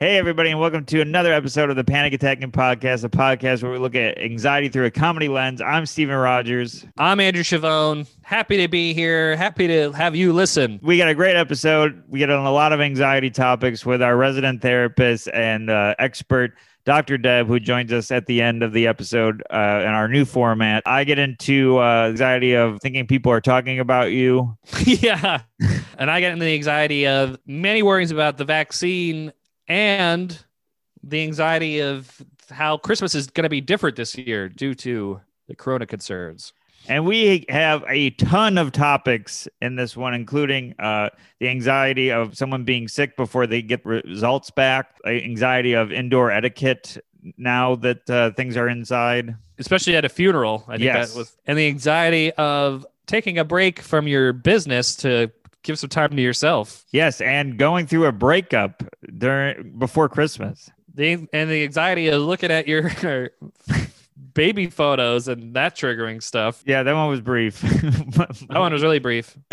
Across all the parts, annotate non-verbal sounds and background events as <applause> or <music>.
Hey, everybody, and welcome to another episode of the Panic Attacking Podcast, a podcast where we look at anxiety through a comedy lens. I'm Stephen Rogers. I'm Andrew Chavone. Happy to be here. Happy to have you listen. We got a great episode. We get on a lot of anxiety topics with our resident therapist and uh, expert, Dr. Deb, who joins us at the end of the episode uh, in our new format. I get into uh, anxiety of thinking people are talking about you. <laughs> yeah. And I get into the anxiety of many worries about the vaccine and the anxiety of how Christmas is going to be different this year due to the corona concerns. And we have a ton of topics in this one, including uh, the anxiety of someone being sick before they get results back, anxiety of indoor etiquette now that uh, things are inside, especially at a funeral. I think yes. that was, and the anxiety of taking a break from your business to give some time to yourself. Yes, and going through a breakup during before Christmas. The and the anxiety of looking at your <laughs> baby photos and that triggering stuff. Yeah, that one was brief. <laughs> that one was really brief. <laughs>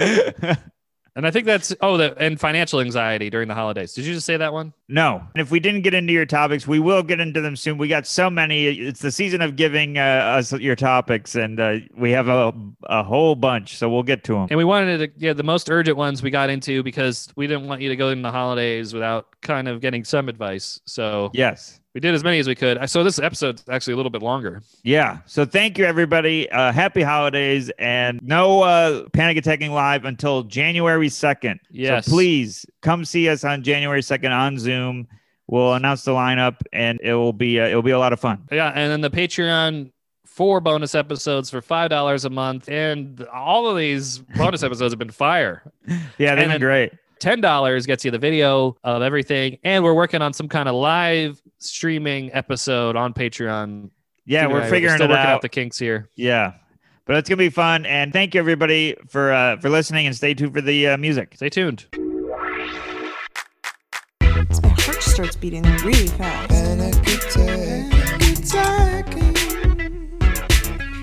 And I think that's oh, the and financial anxiety during the holidays. Did you just say that one? No. And if we didn't get into your topics, we will get into them soon. We got so many. It's the season of giving uh, us your topics, and uh, we have a, a whole bunch. So we'll get to them. And we wanted to yeah the most urgent ones we got into because we didn't want you to go in the holidays without kind of getting some advice. So yes, we did as many as we could. So this episode's actually a little bit longer. Yeah. So thank you, everybody. Uh, happy holidays and no uh, panic attacking live until January 2nd. Yes. So please come see us on January 2nd on Zoom. We'll announce the lineup and it will be uh, it'll be a lot of fun. Yeah, and then the Patreon four bonus episodes for five dollars a month, and all of these bonus episodes have been fire. <laughs> Yeah, they've been great. $10 gets you the video of everything. And we're working on some kind of live streaming episode on Patreon. Yeah, we're figuring we're still it working out. out the kinks here. Yeah. But it's gonna be fun, and thank you everybody for uh, for listening, and stay tuned for the uh, music. Stay tuned. My heart starts beating really fast. And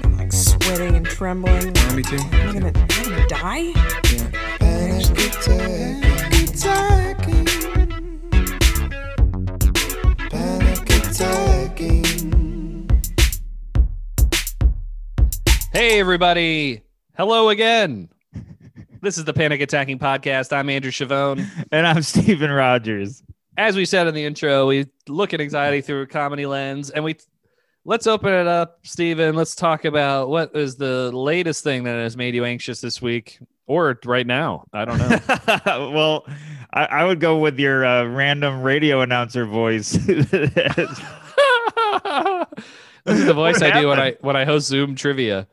I'm like sweating and trembling. Oh, me too. Am I gonna, am I gonna die? Hey, everybody. Hello again. This is the Panic Attacking Podcast. I'm Andrew Chavone. <laughs> And I'm Stephen Rogers. As we said in the intro, we look at anxiety through a comedy lens and we let's open it up, Stephen. Let's talk about what is the latest thing that has made you anxious this week or right now. I don't know. <laughs> well, I, I, would go with your uh, random radio announcer voice. <laughs> This is the voice what I happened? do when I when I host Zoom trivia.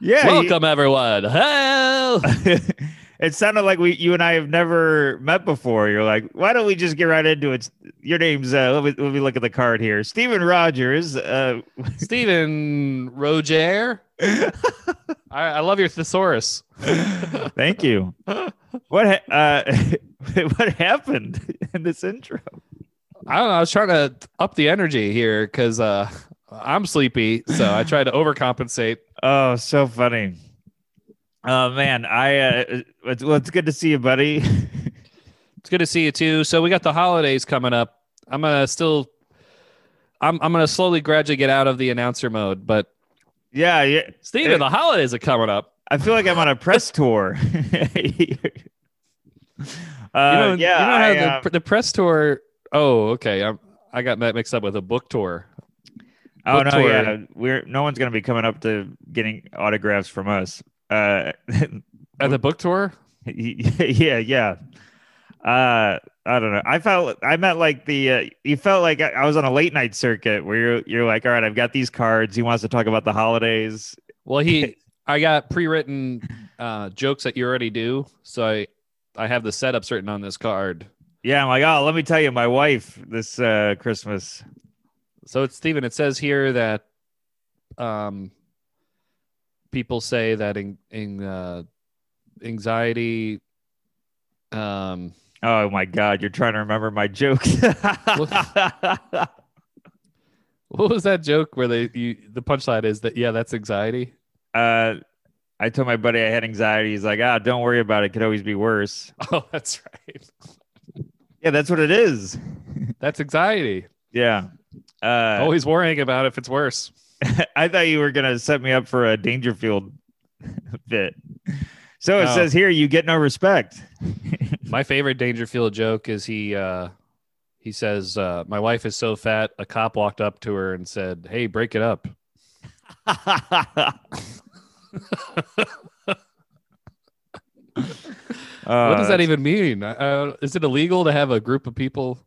Yeah. Welcome everyone. Hell. <laughs> it sounded like we you and I have never met before. You're like, why don't we just get right into it? Your name's uh let me, let me look at the card here. Stephen Rogers. Uh <laughs> Stephen Roger. <laughs> I, I love your thesaurus. <laughs> Thank you. What uh what happened in this intro? I don't know. I was trying to up the energy here because uh I'm sleepy, so I tried to overcompensate. Oh, so funny. Oh man, I uh, it's, well, it's good to see you, buddy. it's good to see you too. So we got the holidays coming up. I'm gonna still, I'm I'm gonna slowly, gradually get out of the announcer mode. But yeah, yeah, Steven, it, the holidays are coming up. I feel like I'm on a press <laughs> tour. uh, you know, yeah, you know how I, the, uh, the press tour. Oh, okay. I'm, I got that mixed up with a book tour. Oh no, tour. yeah, we're no one's gonna be coming up to getting autographs from us. Uh, <laughs> At the book tour? <laughs> yeah, yeah. Uh, I don't know. I felt I meant like the uh, you felt like I, I was on a late night circuit where you're you're like, all right, I've got these cards. He wants to talk about the holidays. Well, he <laughs> I got pre-written uh, jokes that you already do, so I I have the setups written on this card. Yeah, I'm like, oh, let me tell you, my wife this uh, Christmas so it's Stephen. It says here that um, people say that in, in uh, anxiety. Um, oh my God, you're trying to remember my joke. what, <laughs> what was that joke where they you, the punchline is that yeah, that's anxiety. Uh, I told my buddy I had anxiety. He's like, ah, don't worry about it. Could always be worse. <laughs> Oh, that's right. Yeah, that's what it is. That's anxiety. Yeah. Uh, Always worrying about if it's worse. <laughs> I thought you were gonna set me up for a Dangerfield <laughs> bit. So it No. says here, you get no respect. <laughs> My favorite Dangerfield joke is he uh he says, uh, my wife is so fat, a cop walked up to her and said, Hey, break it up. what does that even mean? Uh, is it illegal to have a group of people?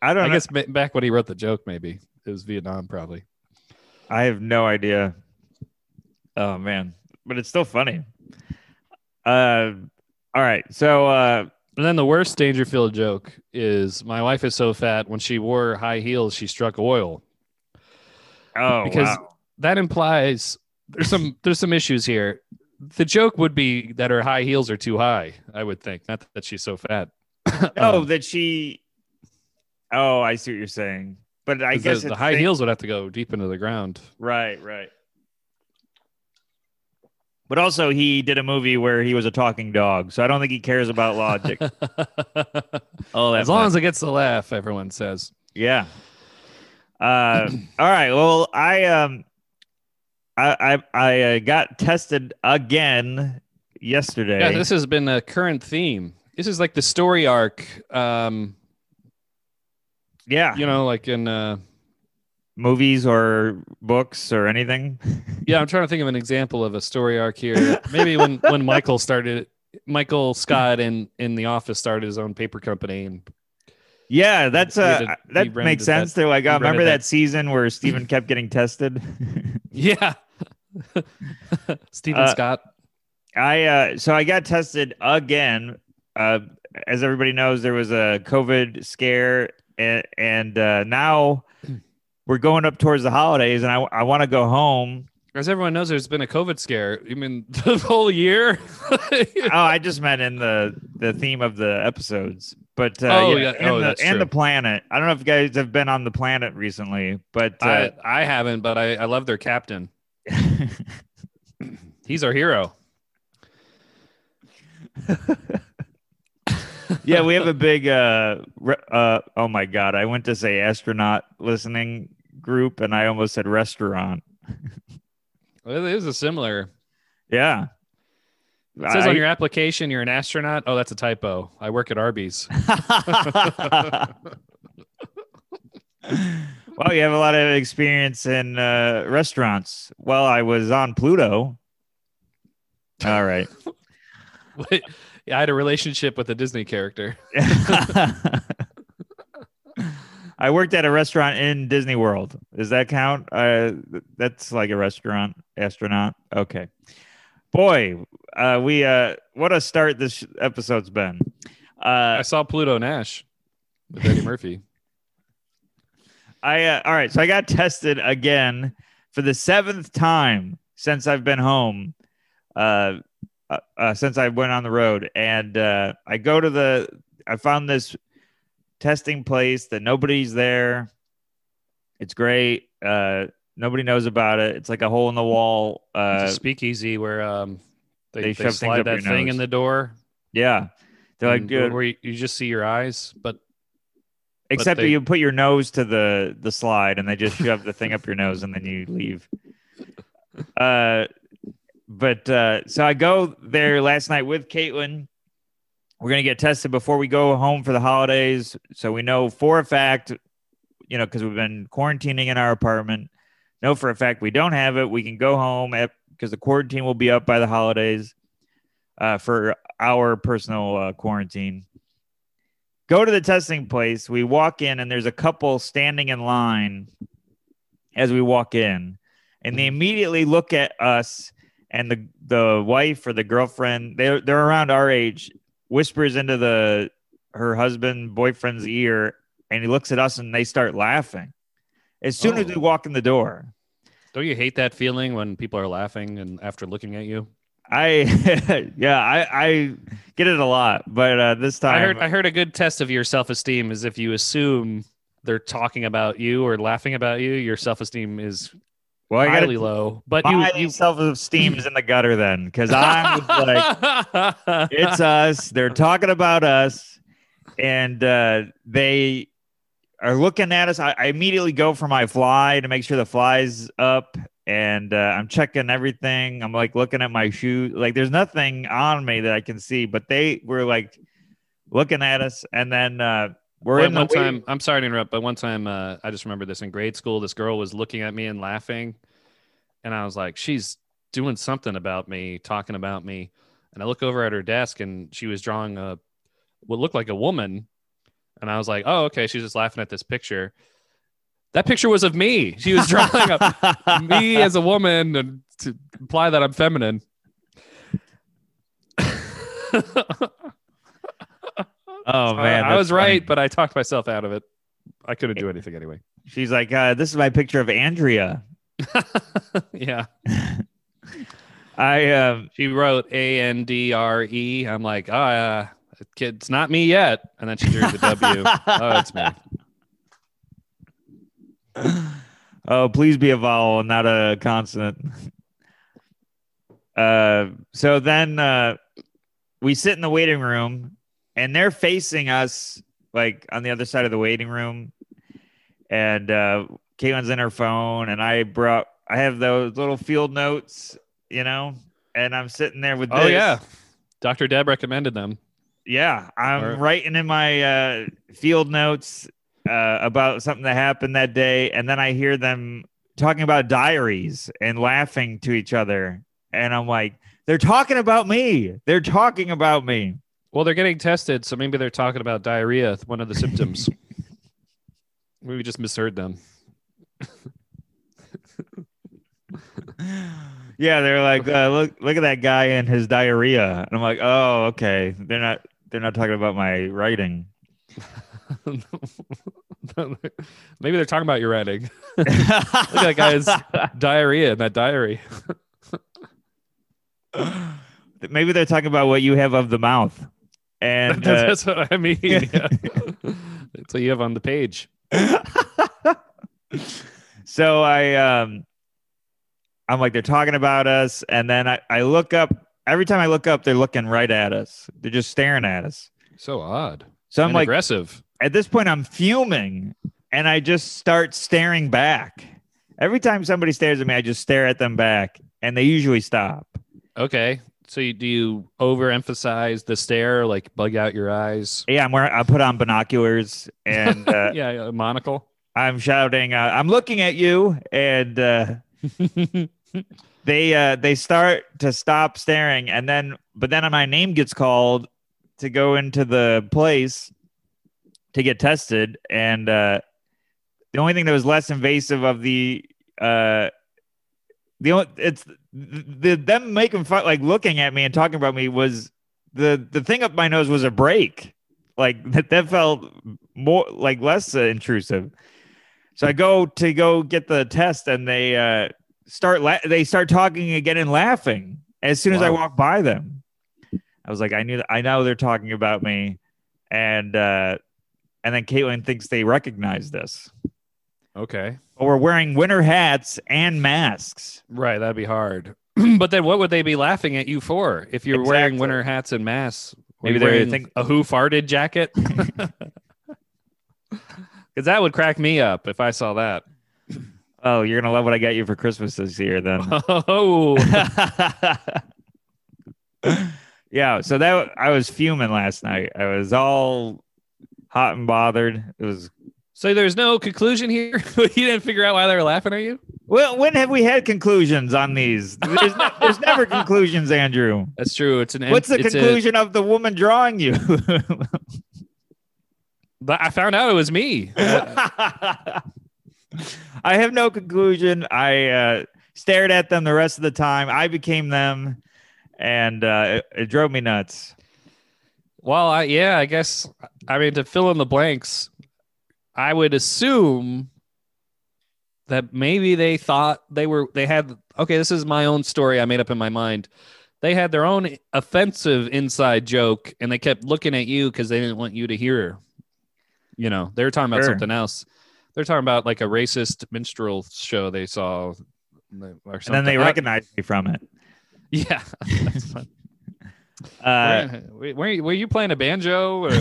I don't I know. guess back when he wrote the joke, maybe it was Vietnam, probably. I have no idea. Oh man, but it's still funny. Uh, all right. So uh, And then the worst Dangerfield joke is my wife is so fat when she wore high heels, she struck oil. oh Because- wow. That implies there's some <laughs> there's some issues here. The joke would be that her high heels are too high. I would think, not that she's so fat. no, Um, that she. Oh, I see what you're saying. But I guess the, the high the- heels would have to go deep into the ground. Right, right. But also, he did a movie where he was a talking dog, so I don't think he cares about logic. <laughs> oh, as long as it gets the laugh, everyone says. yeah. Uh, <clears throat> all right. Well, I um, I I, I uh, got tested again yesterday. Yeah, this has been a current theme. This is like the story arc. Um, yeah, you know, like in uh, movies or books or anything. <laughs> yeah, I'm trying to think of an example of a story arc here. Maybe when <laughs> when Michael started, Michael Scott in in the office started his own paper company, and Yeah, that's He uh did- that makes sense. They're like, oh, remember that that- season where Stephen <laughs> kept getting tested? yeah, Stephen Uh, Scott. I uh so I got tested again. Uh as everybody knows, there was a COVID scare and, and uh now we're going up towards the holidays and I I want to go home. As everyone knows, there's been a COVID scare. You mean <laughs> the whole year? <laughs> oh, I just meant in the the theme of the episodes. But uh Oh, yeah, yeah. and, Oh, the, and the planet. I don't know if you guys have been on the planet recently, but uh, I I haven't, but I I love their captain. <laughs> He's our hero. <laughs> yeah, we have a big uh re- uh oh my god, I went to say astronaut listening group and I almost said restaurant. Well, it is a similar. Yeah. It says I- on your application you're an astronaut. Oh, that's a typo. I work at Arby's. <laughs> <laughs> well, you have a lot of experience in uh, restaurants. Well, I was on Pluto. All right. Wait, I had a relationship with a Disney character. <laughs> <laughs> I worked at a restaurant in Disney World. Does that count? Uh, that's like a restaurant astronaut. Okay. Boy, uh, we uh, what a start this episode's been. Uh, I saw Pluto Nash with Eddie Murphy. <laughs> I uh, all right. So I got tested again for the seventh time since I've been home. Uh, uh, uh, since I went on the road, and uh, I go to the. I found this testing place that nobody's there. It's great. Uh, nobody knows about it. It's like a hole in the wall. Uh, speakeasy where um they, they they, slide that thing nose. in the door. yeah, they're like, dude, where you, you just see your eyes, but except they- you put your nose to the the slide and they just shove the thing up your nose and then you leave <laughs> uh but uh so i go there last night with caitlin we're gonna get tested before we go home for the holidays so we know for a fact you know because we've been quarantining in our apartment know for a fact we don't have it we can go home because the quarantine will be up by the holidays uh, for our personal uh, quarantine go to the testing place. We walk in, and there's a couple standing in line as we walk in, and they immediately look at us. And the the wife or the girlfriend, they're they're around our age, whispers into the her husband boyfriend's ear, and he looks at us, and they start laughing. As soon as Oh. we walk in the door, don't you hate that feeling when people are laughing and after looking at you? I <laughs> yeah, I I get it a lot, but uh, this time I heard I heard a good test of your self esteem is if you assume they're talking about you or laughing about you, your self esteem is well, I got highly low. But you, my you self esteem is in the gutter then, because <laughs> I'm like. it's us. They're talking about us. and uh, they are looking at us. I, I immediately go for my fly to make sure the fly's up, and uh, I'm checking everything. I'm like looking at my shoe. Like there's nothing on me that I can see, but they were like looking at us, and then uh, we're in one time, I'm sorry to interrupt, but one time, uh, I just remember this in grade school. This girl was looking at me and laughing, and I was like, "She's doing something about me, talking about me." And I look over at her desk, and she was drawing a what looked like a woman, and I was like, "Oh, okay." She's just laughing at this picture. That picture was of me. She was drawing a, <laughs> me as a woman and to imply that I'm feminine. <laughs> Oh man, I, I was funny. right, but I talked myself out of it. I couldn't do anything anyway. She's like, uh, "This is my picture of Andrea." <laughs> yeah. <laughs> I um, She wrote A N D R E. I'm like, oh, uh, kid, it's not me yet. And then she drew the W. <laughs> oh, it's me. oh, please be a vowel, not a consonant. Uh, so then uh, we sit in the waiting room, and they're facing us like on the other side of the waiting room. And uh, Caitlin's in her phone, and I brought I have those little field notes, you know, and I'm sitting there with Oh, this. yeah. Dr. Deb recommended them. Yeah, I'm Or- writing in my uh, field notes uh, about something that happened that day, and then I hear them talking about diaries and laughing to each other, and I'm like, they're talking about me. They're talking about me. Well, they're getting tested. So maybe they're talking about diarrhea, one of the symptoms. <laughs> we just misheard them. <laughs> Yeah, they're like, uh, look, look at that guy and his diarrhea, and I'm like, oh, okay. They're not, they're not talking about my writing. <laughs> maybe they're talking about your writing. Look at that guy's diarrhea in that diary. Maybe they're talking about what you have of the mouth, and <laughs> uh, That's what I mean. <laughs> Yeah. That's what you have on the page. <laughs> so I um I'm like they're talking about us and then I, I look up every time I look up they're looking right at us. They're just staring at us. So odd. So I'm And like aggressive. at this point I'm fuming and I just start staring back. Every time somebody stares at me I just stare at them back and they usually stop. Okay. So you, do you overemphasize the stare, like bug out your eyes? Yeah, I'm wearing I put on binoculars and <laughs> uh, yeah, a monocle. I'm shouting uh, I'm looking at you and uh <laughs> they uh they start to stop staring and then but then my name gets called to go into the place to get tested and uh the only thing that was less invasive of the uh the only it's the them making fun like looking at me and talking about me was the the thing up my nose was a break like that that felt more like less uh, intrusive so i go to go get the test and they uh start la- they start talking again and laughing as soon as I walk by them. I was like, I knew that I know they're talking about me, and uh, and then Caitlin thinks they recognize this. Okay. But we're wearing winter hats and masks. Right. That'd be hard. <clears throat> but then what would they be laughing at you for if you're wearing winter hats and masks? Maybe they're think- a who farted jacket? <laughs> <laughs> Because that would crack me up if I saw that. Oh, you're gonna love what I got you for Christmas this year, then. <laughs> Oh, yeah. So that I was fuming last night. I was all hot and bothered. It was. So there's no conclusion here. <laughs> you didn't figure out why they were laughing at you. Well, when have we had conclusions on these? There's, ne- there's never <laughs> conclusions, Andrew. That's true. It's an. What's the it's a- conclusion of the woman drawing you? <laughs> but I found out it was me. I have no conclusion. I uh, stared at them the rest of the time. I became them, and uh, it, it drove me nuts. Well, I, yeah, I guess. I mean, to fill in the blanks, I would assume that maybe they thought they were they had. Okay, this is my own story I made up in my mind. They had their own offensive inside joke, and they kept looking at you because they didn't want you to hear. You know, they were talking about Sure. something else. They're talking about like a racist minstrel show they saw, or something. And then they recognized me from it. <laughs> Yeah, that's. Uh, were, were, were you playing a banjo? <laughs>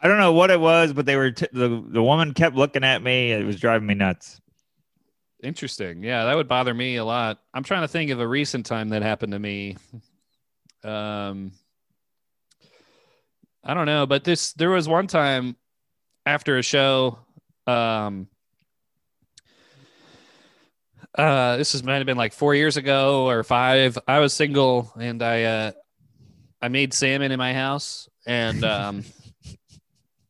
I don't know what it was, but they were t- the the woman kept looking at me. It was driving me nuts. Interesting. Yeah, that would bother me a lot. I'm trying to think of a recent time that happened to me. Um, I don't know, but this there was one time after a show. Um, uh, this was might have been like four years ago or five. I was single and I uh, I made salmon in my house and um, <laughs>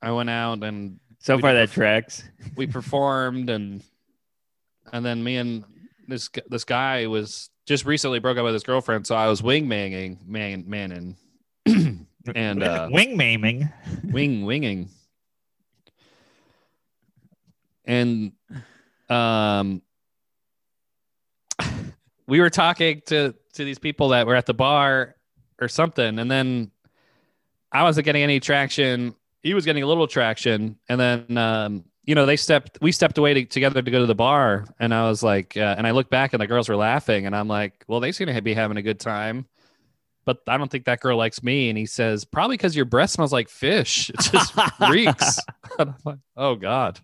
I went out and So far, that tracks. we performed and and then me and this this guy was just recently broke up with his girlfriend, so I was wing manging man manning <clears throat> and uh, wing maiming. wing winging and um we were talking to to these people that were at the bar or something and then i wasn't getting any traction he was getting a little traction and then um you know they stepped we stepped away to, together to go to the bar and i was like uh, and i looked back and the girls were laughing and i'm like well they seem to be having a good time but I don't think that girl likes me. And he says, probably because your breath smells like fish. It just <laughs> reeks. <laughs> Like, oh God.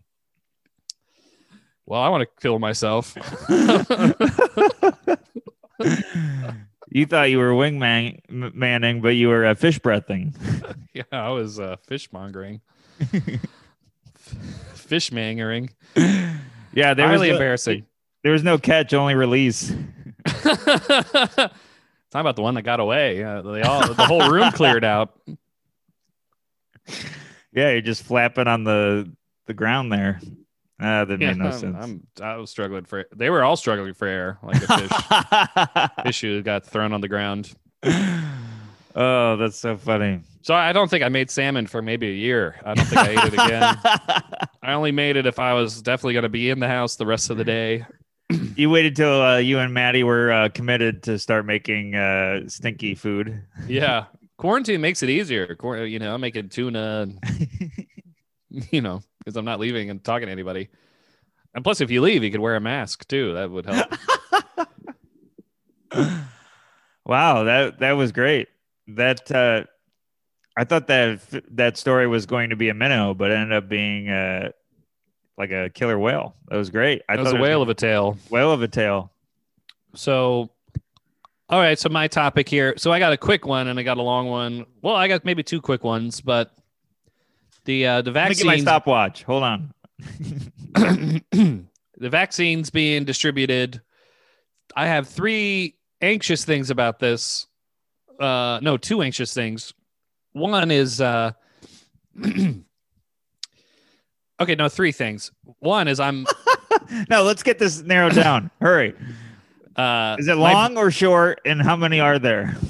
Well, I want to kill myself. <laughs> you thought you were wingman manning, but you were uh, fish breathing. <laughs> yeah, I was uh, fishmongering, <laughs> fish mangering. yeah, there was Highly no, embarrassing. There was no catch, only release. <laughs> Talk about the one that got away. Uh, they all, the whole room cleared out. Yeah, you're just flapping on the the ground there. Ah, that Yeah, made no I'm- sense. I'm, I was struggling for. They were all struggling for air, like a fish. <laughs> who got thrown on the ground. <sighs> oh, that's so funny. So I don't think I made salmon for maybe a year. I don't think I ate it again. <laughs> I only made it if I was definitely going to be in the house the rest of the day. <clears throat> you waited till uh, you and Maddie were uh, committed to start making uh, stinky food. Yeah, <laughs> quarantine makes it easier. Quar- You know, I'm making tuna, and, you know, because I'm not leaving and talking to anybody. And plus, if you leave, you could wear a mask too. That would help. <laughs> wow, that that was great. That uh, I thought that that story was going to be a minnow, but it ended up being uh, like a killer whale. That was great. I That was a whale of a tale. whale of a tail. So, all right. So my topic here. So I got a quick one and I got a long one. Well, I got maybe two quick ones, but the uh, the Let me get my vaccine. stopwatch. Hold on. <coughs> the vaccine's being distributed. I have three anxious things about this. Uh, no, two anxious things. One is uh, <coughs> okay. No, three things. One is I'm <laughs> No, let's get this narrowed down. <coughs> Hurry. uh, Is it my- long or short? And how many are there? <laughs>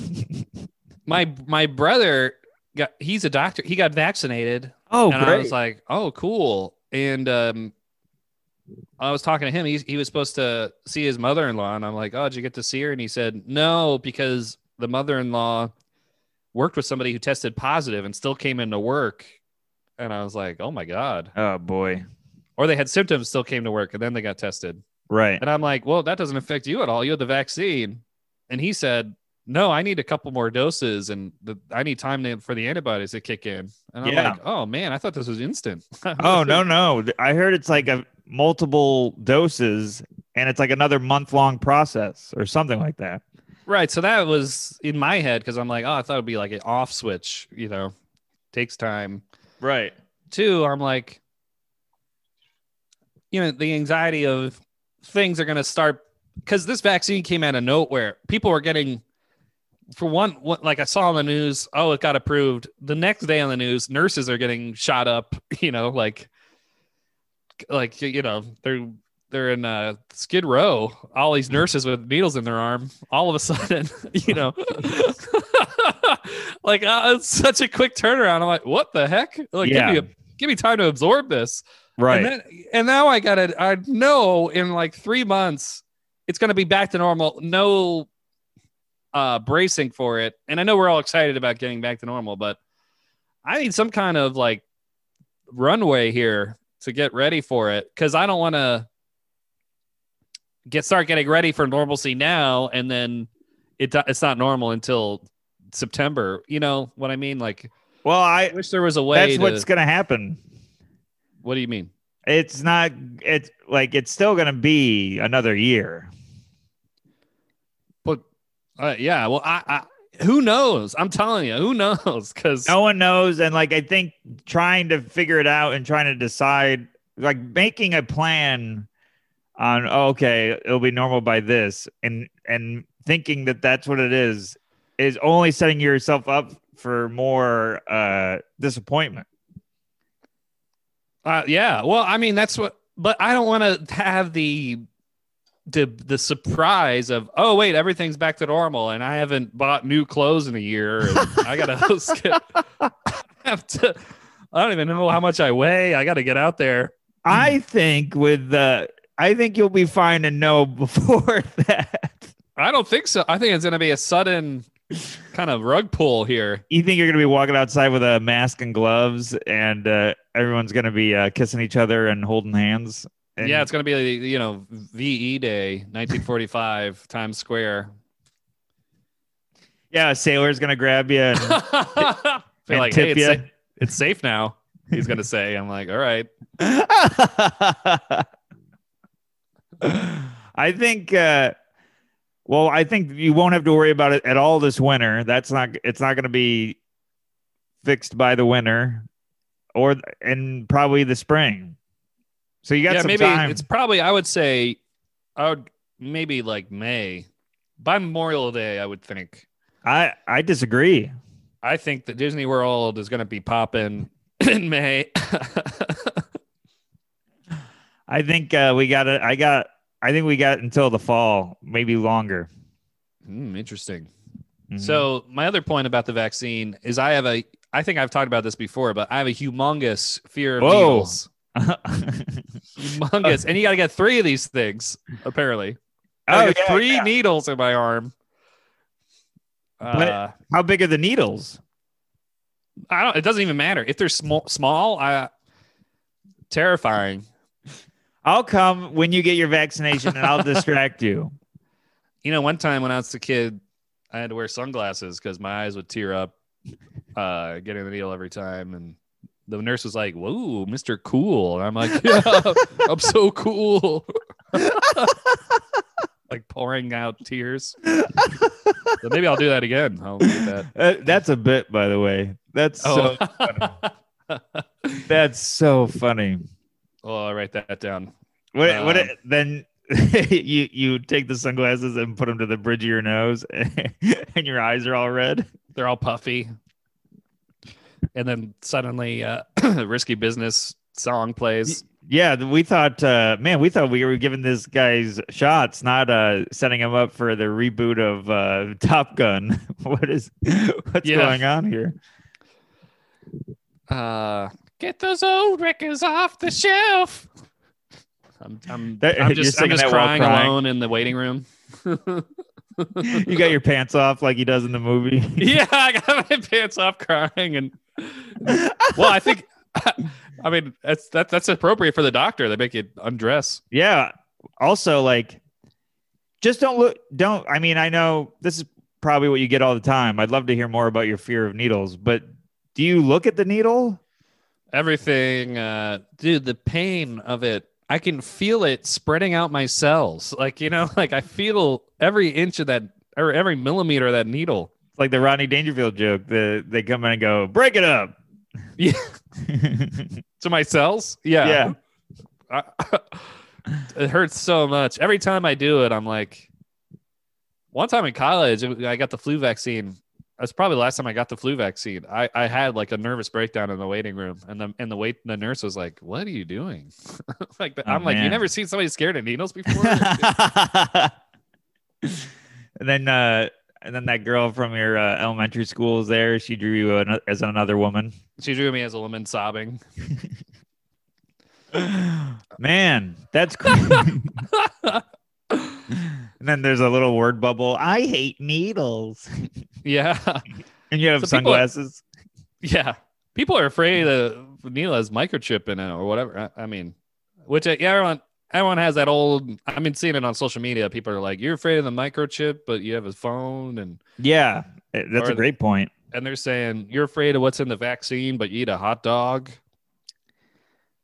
My my brother got. He's a doctor. He got vaccinated. Oh, and I was like, "Oh, cool." And um, I was talking to him. He he was supposed to see his mother in law, and I'm like, "Oh, did you get to see her?" And he said, "No, because the mother in law worked with somebody who tested positive and still came into work." And I was like, "Oh my god!" oh boy. Or they had symptoms, still came to work, and then they got tested. Right. And I'm like, "Well, that doesn't affect you at all. You had the vaccine." And he said. No, I need a couple more doses, and the, I need time to, for the antibodies to kick in. And I'm Yeah. like, "Oh man, I thought this was instant." <laughs> Oh no, no. I heard it's like a multiple doses and it's like another month long process or something like that. Right. So that was in my head because I'm like, oh, I thought it'd be like an off switch, you know, takes time. Right. Two, I'm like, you know, the anxiety of things are going to start because this vaccine came out of nowhere. People were getting, for one, one, like I saw on the news, oh, it got approved. The next day on the news, nurses are getting shot up, <laughs> you know, like, like, you know, they're, they're in uh, Skid Row, all these nurses with needles in their arm. All of a <laughs> sudden, you know, <laughs> like uh, it's such a quick turnaround. I'm like, what the heck? Like, Yeah. give me a, give me time to absorb this. Right. And, then, and now I got to, I know in like three months, it's going to be back to normal. No uh, bracing for it. And I know we're all excited about getting back to normal, but I need some kind of like runway here to get ready for it because I don't want to get start getting ready for normalcy now and then it it's not normal until September. You know what I mean? Like, Well, I I wish there was a way. that's to, what's gonna happen. What do you mean? It's not. It's like it's still gonna be another year. Uh, yeah, well, I, I who knows? I'm telling you, who knows? Because No one knows, and like I think trying to figure it out and trying to decide, like making a plan on oh, okay, it'll be normal by this, and and thinking that that's what it is, is only setting yourself up for more uh disappointment. Uh, yeah. Well, I mean, that's what, but I don't want to have the the the surprise of oh wait everything's back to normal and I haven't bought new clothes in a year <laughs> I gotta <laughs> skip. I have to. I don't even know how much I weigh. I got to get out there. I think with the, I think you'll be fine to know <laughs> before that. I don't think so. I think it's going to be a sudden kind of rug pull here. You think you're gonna be walking outside with a mask and gloves, and uh, everyone's gonna be uh, kissing each other and holding hands? And yeah, it's going to be you know VE Day, 1945, <laughs> Times Square. yeah, a sailor's gonna grab you. And, <laughs> <laughs> Feel and like hey, tip it's, ya. sa- it's safe now. He's going to say. I'm like, all right. I think. Uh, well, I think you won't have to worry about it at all this winter. That's not. It's not going to be fixed by the winter, or and probably the spring. So you got yeah, some maybe time. it's probably. I would say, I would maybe like May by Memorial Day. I would think. I I disagree. I think that Disney World is going to be popping <laughs> in May. <laughs> I think uh, we got it. I got. I think we got until the fall, maybe longer. Hmm, interesting. Mhm. So my other point about the vaccine is I have a. I think I've talked about this before, but I have a humongous fear of Whoa. needles. Humongous, and you got to get three of these things. Apparently, I oh yeah, three yeah. needles in my arm. Uh, How big are the needles? I don't. It doesn't even matter if they're small. Small. I terrifying. I'll come when you get your vaccination, and I'll distract you. <laughs> You know, one time when I was a kid, I had to wear sunglasses because my eyes would tear up, uh, getting the needle every time, and the nurse was like, "Whoa, Mister Cool," and I'm like, <laughs> "Yeah, I'm so cool." <laughs> like pouring out tears. So maybe I'll do that again. I'll do that. Uh, that's a bit, by the way. That's so. Oh. <laughs> That's so funny. oh, I'll write that down. What? what? Um, then you you take the sunglasses and put them to the bridge of your nose, and your eyes are all red. They're all puffy. And then suddenly, uh, <clears throat> risky business song plays. Yeah, we thought, uh, man, we thought we were giving this guy's shots, not uh, setting him up for the reboot of uh, <laughs> Top Gun. <laughs> what is <laughs> what's Yeah. going on here? Uh, get those old records off the shelf. I'm, I'm, That- I'm just, I'm just crying, crying? alone in the waiting room. You got your pants off like he does in the movie. yeah, I got my pants off crying, and well, I think, I mean, that's that, that's appropriate for the doctor. They make you undress. Yeah. Also, like, just don't look. Don't. I mean, I know this is probably what you get all the time. I'd love to hear more about your fear of needles, but do you look at the needle? Everything, uh, dude, the pain of it. I can feel it spreading out my cells. Like, you know, <laughs> like I feel every inch of that or every millimeter of that needle. Like the Rodney Dangerfield joke. The they come in and go, break it up. Yeah. <laughs> To my cells? Yeah. Yeah. I- <laughs> it hurts so much. Every time I do it, I'm like, one time in college, I got the flu vaccine. That's probably the last time I got the flu vaccine. I, I had like a nervous breakdown in the waiting room, and the and the wait the nurse was like, "What are you doing?" <laughs> like Oh, I'm like, "You never seen somebody scared of needles before?" and then uh and then that girl from your uh, elementary school is there. She drew you an- as another woman. she drew me as a woman sobbing. <laughs> Man, that's cool. <laughs> and then there's a little word bubble. I hate needles. <laughs> Yeah, And you have So people- sunglasses. yeah. People are afraid of needle has microchip in it or whatever. I, I mean, which yeah, everyone everyone has that old. I've been seeing it on social media. People are like, "You're afraid of the microchip, but you have a phone," and Yeah, eh, that's a great point. and they're saying you're afraid of what's in the vaccine, but you eat a hot dog.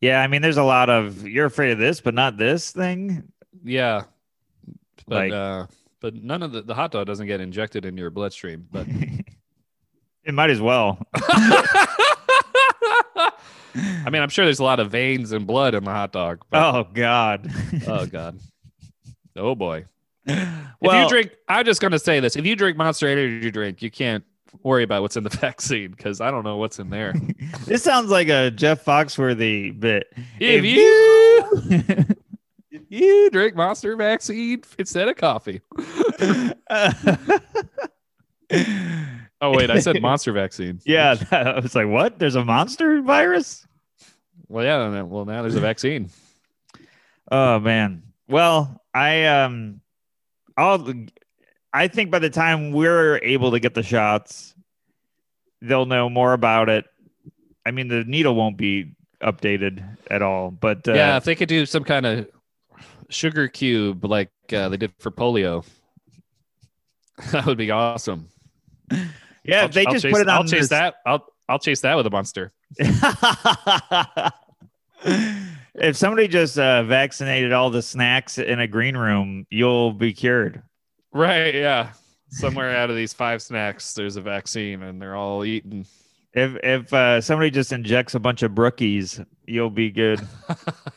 Yeah, I mean, there's a lot of you're afraid of this, but not this thing. Yeah, but Like- uh, but none of the the hot dog doesn't get injected into your bloodstream. But <laughs> it might as well. <laughs> I mean, I'm sure there's a lot of veins and blood in the hot dog. Oh God. <laughs> oh god. Oh boy. well, <laughs> if you drink, I'm just gonna say this: if you drink Monster Energy drink, you can't worry about what's in the <laughs> vaccine because I don't know what's in there. this sounds like a Jeff Foxworthy bit. if you if you drink Monster vaccine instead of coffee. Oh wait, I said Monster vaccine. yeah, I was like, what? There's a monster virus? Well, yeah. Well, now there's a vaccine. <laughs> Oh man. Well, I um I'll I think by the time we're able to get the shots, they'll know more about it. I mean, the needle won't be updated at all, but uh, yeah, if they could do some kind of sugar cube like uh, they did for polio, <laughs> that would be awesome. yeah, I'll- if they I'll just chase, put it on I'll chase this- that. I'll I'll chase that with a monster. <laughs> if somebody just uh, vaccinated all the snacks in a green room, you'll be cured. Right? Yeah. Somewhere out of these five snacks, there's a vaccine, and they're all eaten. If if uh, somebody just injects a bunch of brookies, you'll be good.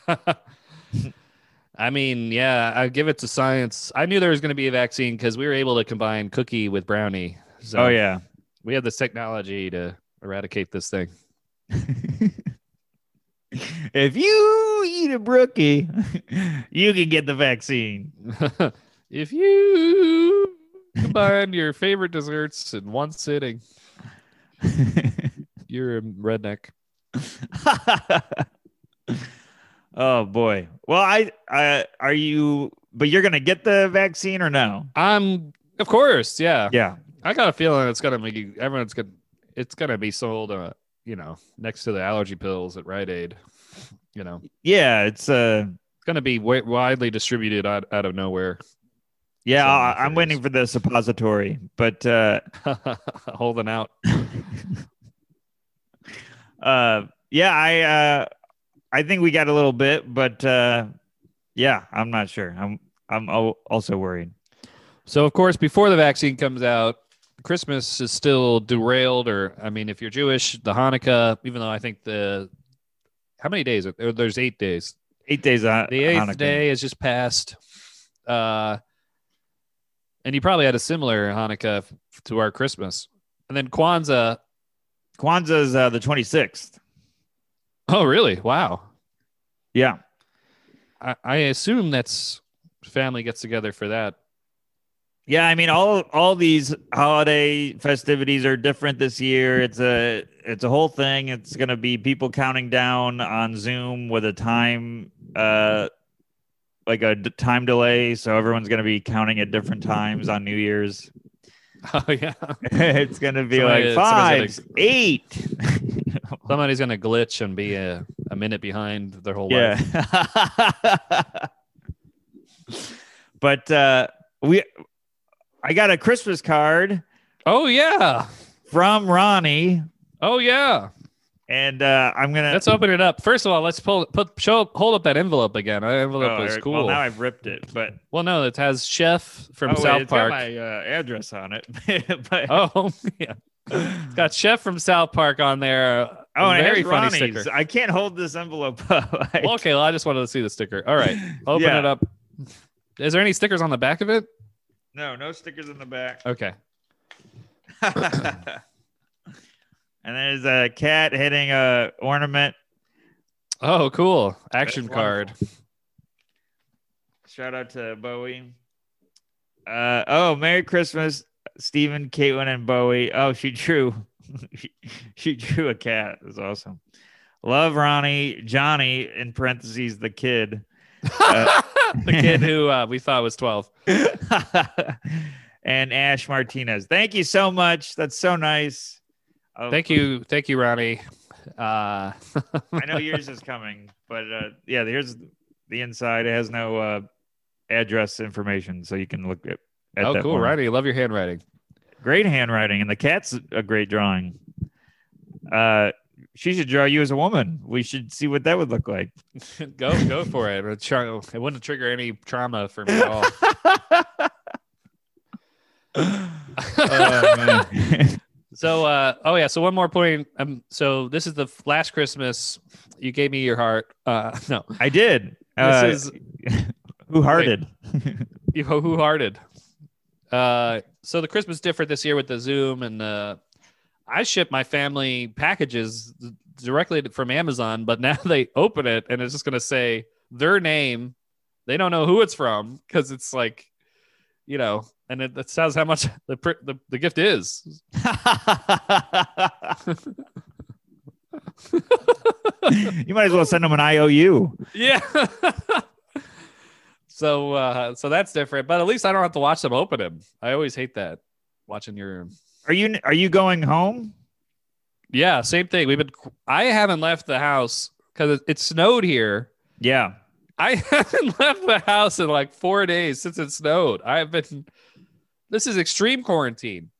<laughs> I mean, yeah, I give it to science. I knew there was going to be a vaccine because we were able to combine cookie with brownie. So oh yeah. we have this technology to eradicate this thing. <laughs> if you eat a brookie, <laughs> you can get the vaccine. <laughs> if you combine your favorite desserts in one sitting, you're a redneck. oh boy. Well, I, I are you? But you're gonna get the vaccine or no? I'm, of course, yeah. Yeah. I got a feeling it's gonna be everyone's gonna it's gonna be sold uh you know next to the allergy pills at Rite Aid. You know, Yeah. It's uh. it's gonna be wi- widely distributed out, out of nowhere. Yeah, So I, I'm waiting for the suppository, but uh, <laughs> Holding out. <laughs> uh, yeah, I uh, I think we got a little bit, but uh, yeah, I'm not sure. I'm I'm also worried. So of course, before the vaccine comes out, Christmas is still derailed. Or I mean, if you're Jewish, the Hanukkah, even though I think the how many days? are? There's eight days. Eight days on The eighth Hanukkah. day has just passed. Uh, and you probably had a similar Hanukkah to our Christmas. And then Kwanzaa. Kwanzaa's uh, the 26th. Oh, really? Wow. Yeah. I, I assume that's family gets together for that. Yeah, I mean all all these holiday festivities are different this year. It's a it's a whole thing. It's going to be people counting down on Zoom with a time uh like a d- time delay, so everyone's going to be counting at different times on New Year's. <laughs> Oh, yeah. <laughs> it's going to be Somebody- like five, <laughs> somebody's eight. Somebody's going to glitch and be a, a minute behind their whole life. yeah. but uh we I got a Christmas card Oh, yeah. from Ronnie Oh, yeah. and uh I'm gonna Let's open it up. First of all, let's pull put show hold up that envelope again. That envelope Oh, Eric, cool. Well, now I've ripped it, but well, no, it has Chef from oh, wait, South got Park. my uh, address on it. <laughs> but, Oh, yeah. It's got Chef from South Park on there. oh, and very funny Ronnie's. sticker. I can't hold this envelope <laughs> up. Like- Well, okay, well, I just wanted to see the sticker. All right, open Yeah. it up. Is there any stickers on the back of it? No, no stickers in the back. <laughs> Okay. and there's a cat hitting a ornament. Oh, cool. Action That's card. wonderful. Shout out to Bowie. Uh, oh, Merry Christmas, Stephen, Caitlin, and Bowie. Oh, she drew, she, <laughs> she drew a cat. That's awesome. Love Ronnie, Johnny in parentheses, the kid, Uh, <laughs> the kid who uh, we thought was 12. <laughs> and Ash Martinez. Thank you so much. That's so nice. Oh, Thank you. Thank you, Ronnie. Uh, <laughs> I know yours is coming, but uh, yeah, here's the inside. It has no uh, address information, so you can look at. at oh, cool writing. Love your handwriting. Great handwriting, and the cat's a great drawing. Uh, she should draw you as a woman. We should see what that would look like. <laughs> go go for it. It wouldn't trigger any trauma for me at all. <laughs> oh. <laughs> So, uh, oh yeah. So one more point. Um, so this is the last Christmas you gave me your heart. Uh, no, I did. Uh, this is who hearted? you who hearted. Uh, so the Christmas different this year with the Zoom and uh, I ship my family packages directly from Amazon, but now <laughs> they open it and it's just gonna say their name. They don't know who it's from because it's like, you know, and it, it says how much <laughs> the, the the gift is. <laughs> you might as well send them an IOU. Yeah. so uh so that's different, but at least I don't have to watch them open him. I always hate that watching your Are you are you going home? Yeah, same thing. We've been I haven't left the house cuz it, it snowed here. Yeah. I <laughs> haven't left the house in like 4 days since it snowed. I've been This is extreme quarantine.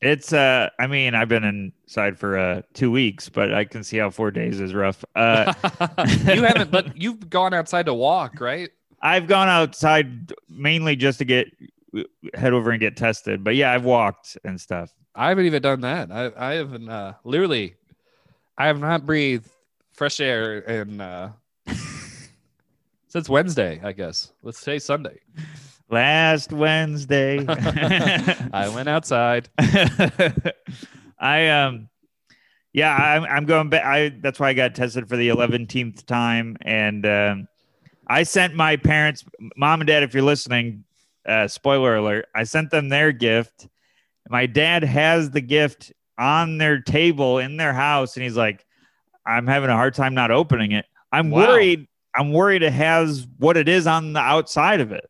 It's uh I mean, I've been inside for uh 2 weeks, but I can see how 4 days is rough. Uh <laughs> you haven't but <laughs> you've gone outside to walk, right? I've gone outside mainly just to get head over and get tested. But yeah, I've walked and stuff. I haven't even done that. I I haven't uh literally I have not breathed fresh air in uh <laughs> since Wednesday, I guess. Let's say Sunday. Last Wednesday. <laughs> I went outside. <laughs> I um yeah, I'm I'm going back. I that's why I got tested for the 11th time and um I sent my parents, mom and dad, if you're listening, uh, spoiler alert, I sent them their gift. My dad has the gift on their table in their house, and he's like, I'm having a hard time not opening it. I'm Wow. worried. I'm worried it has what it is on the outside of it.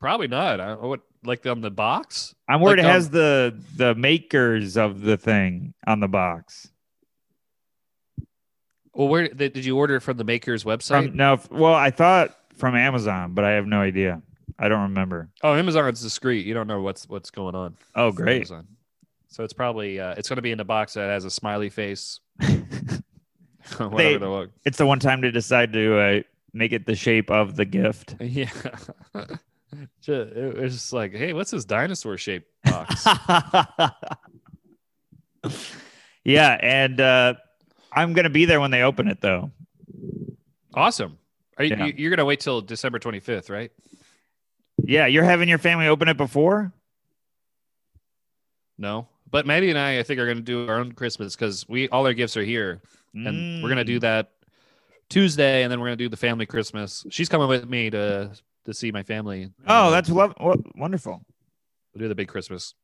Probably not. I, would like on the box? I'm worried Like, it um, has the the makers of the thing on the box. Well, where did you order it from the maker's website? No, well, I thought from Amazon, but I have no idea. I don't remember. oh, Amazon's discreet. You don't know what's what's going on. Oh, great. Amazon. So it's probably uh, it's going to be in a box that has a smiley face. <laughs> <laughs> Whatever They- the look. it's the one time to decide to uh, make it the shape of the gift. <laughs> Yeah. Ju- it was just like, hey, what's this dinosaur shaped box? yeah, and uh, I'm gonna be there when they open it, though. awesome. Are you, Yeah. you, you're going to wait till December 25th, right? Yeah, you're having your family open it before. No, but Maddie and I, I think, are going to do our own Christmas because we all our gifts are here, and we're going to do Mm. that Tuesday, and then we're going to do the family Christmas. She's coming with me to to see my family. Oh, that's lo- wo- wonderful. we'll do the big Christmas.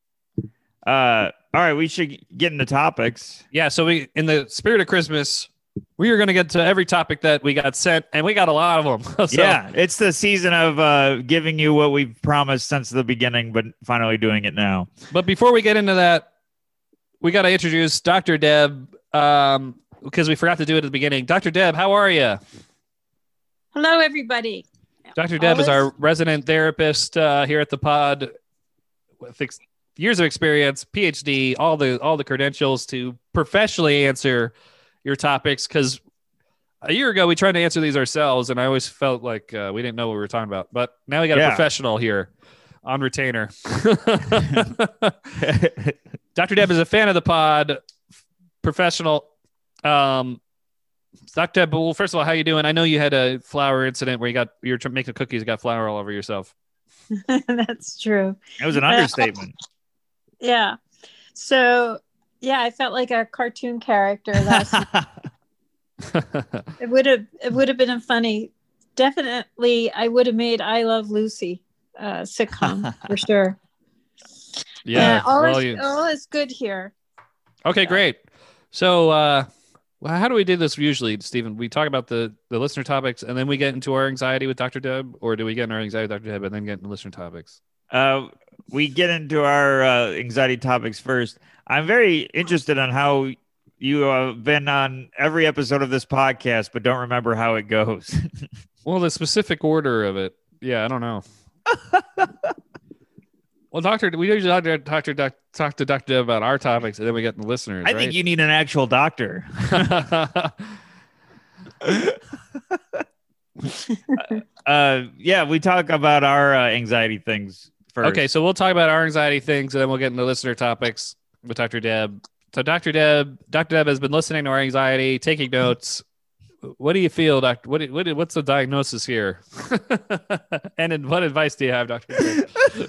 Uh, all right, we should get into topics. Yeah, so we, in the spirit of Christmas, we are going to get to every topic that we got sent, and we got a lot of them. <laughs> so, yeah, it's the season of uh, giving you what we've promised since the beginning, but finally doing it now. But before we get into that, we got to introduce Dr. Deb um, because we forgot to do it at the beginning. Dr. Deb, how are you? Hello, everybody. Dr. Deb is our resident therapist uh, here at the pod with ex- years of experience, PhD, all the all the credentials to professionally answer your topics. Because a year ago we tried to answer these ourselves, and I always felt like uh, we didn't know what we were talking about. But now we got a professional here on retainer. <laughs> <laughs> Dr. Deb is a fan of the pod, professional. Um, Dr. Deb, well, first of all, how you doing? I know you had a flour incident where you got you were tr- making cookies, you got flour all over yourself. <laughs> That's true. It was an Uh, understatement. Yeah. So, yeah, I felt like a cartoon character last <laughs> It would have it would have been a funny. Definitely, I would have made "I Love Lucy" uh, sitcom for <laughs> sure. yeah. all, well, is, you- all is good here. okay, yeah. great. So, uh, how do we do this usually, Stephen? We talk about the the listener topics, and then we get into our anxiety with Dr. Deb, or do we get in our anxiety with Dr. Deb and then get into listener topics? uh, we get into our uh, anxiety topics first. I'm very interested on how you have been on every episode of this podcast, but don't remember how it goes. <laughs> Well, the specific order of it. Yeah, I don't know. <laughs> well, doctor, we usually talk to talk to, doc, talk to Doctor Deb about our topics, and then we get the listeners. I think you need an actual doctor. <laughs> uh, yeah, we talk about our uh, anxiety things first. okay, so we'll talk about our anxiety things, and then we'll get into listener topics with Doctor Deb. So, Doctor Deb, Doctor Deb has been listening to our anxiety, taking notes. What do you feel, Doctor? What, what what's the diagnosis here? <laughs> and then what advice do you have, Doctor? <laughs>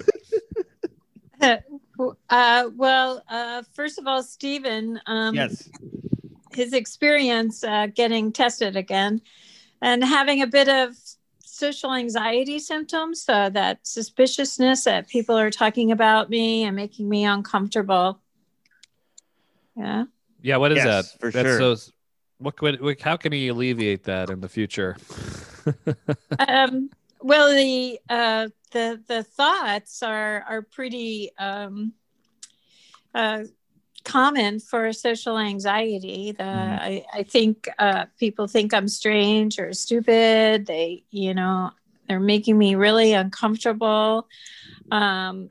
Uh, well, uh, first of all, Stephen, um, Yes. his experience uh, getting tested again and having a bit of social anxiety symptoms, uh, that suspiciousness that people are talking about me and making me uncomfortable. Yeah. Yeah, what is Yes, that? for That's sure. those- what could what, how can he alleviate that in the future? <laughs> um, well, the uh, the the thoughts are are pretty um, uh, common for social anxiety. The Mhm. I, I think uh, people think I'm strange or stupid. They you know they're making me really uncomfortable. Um,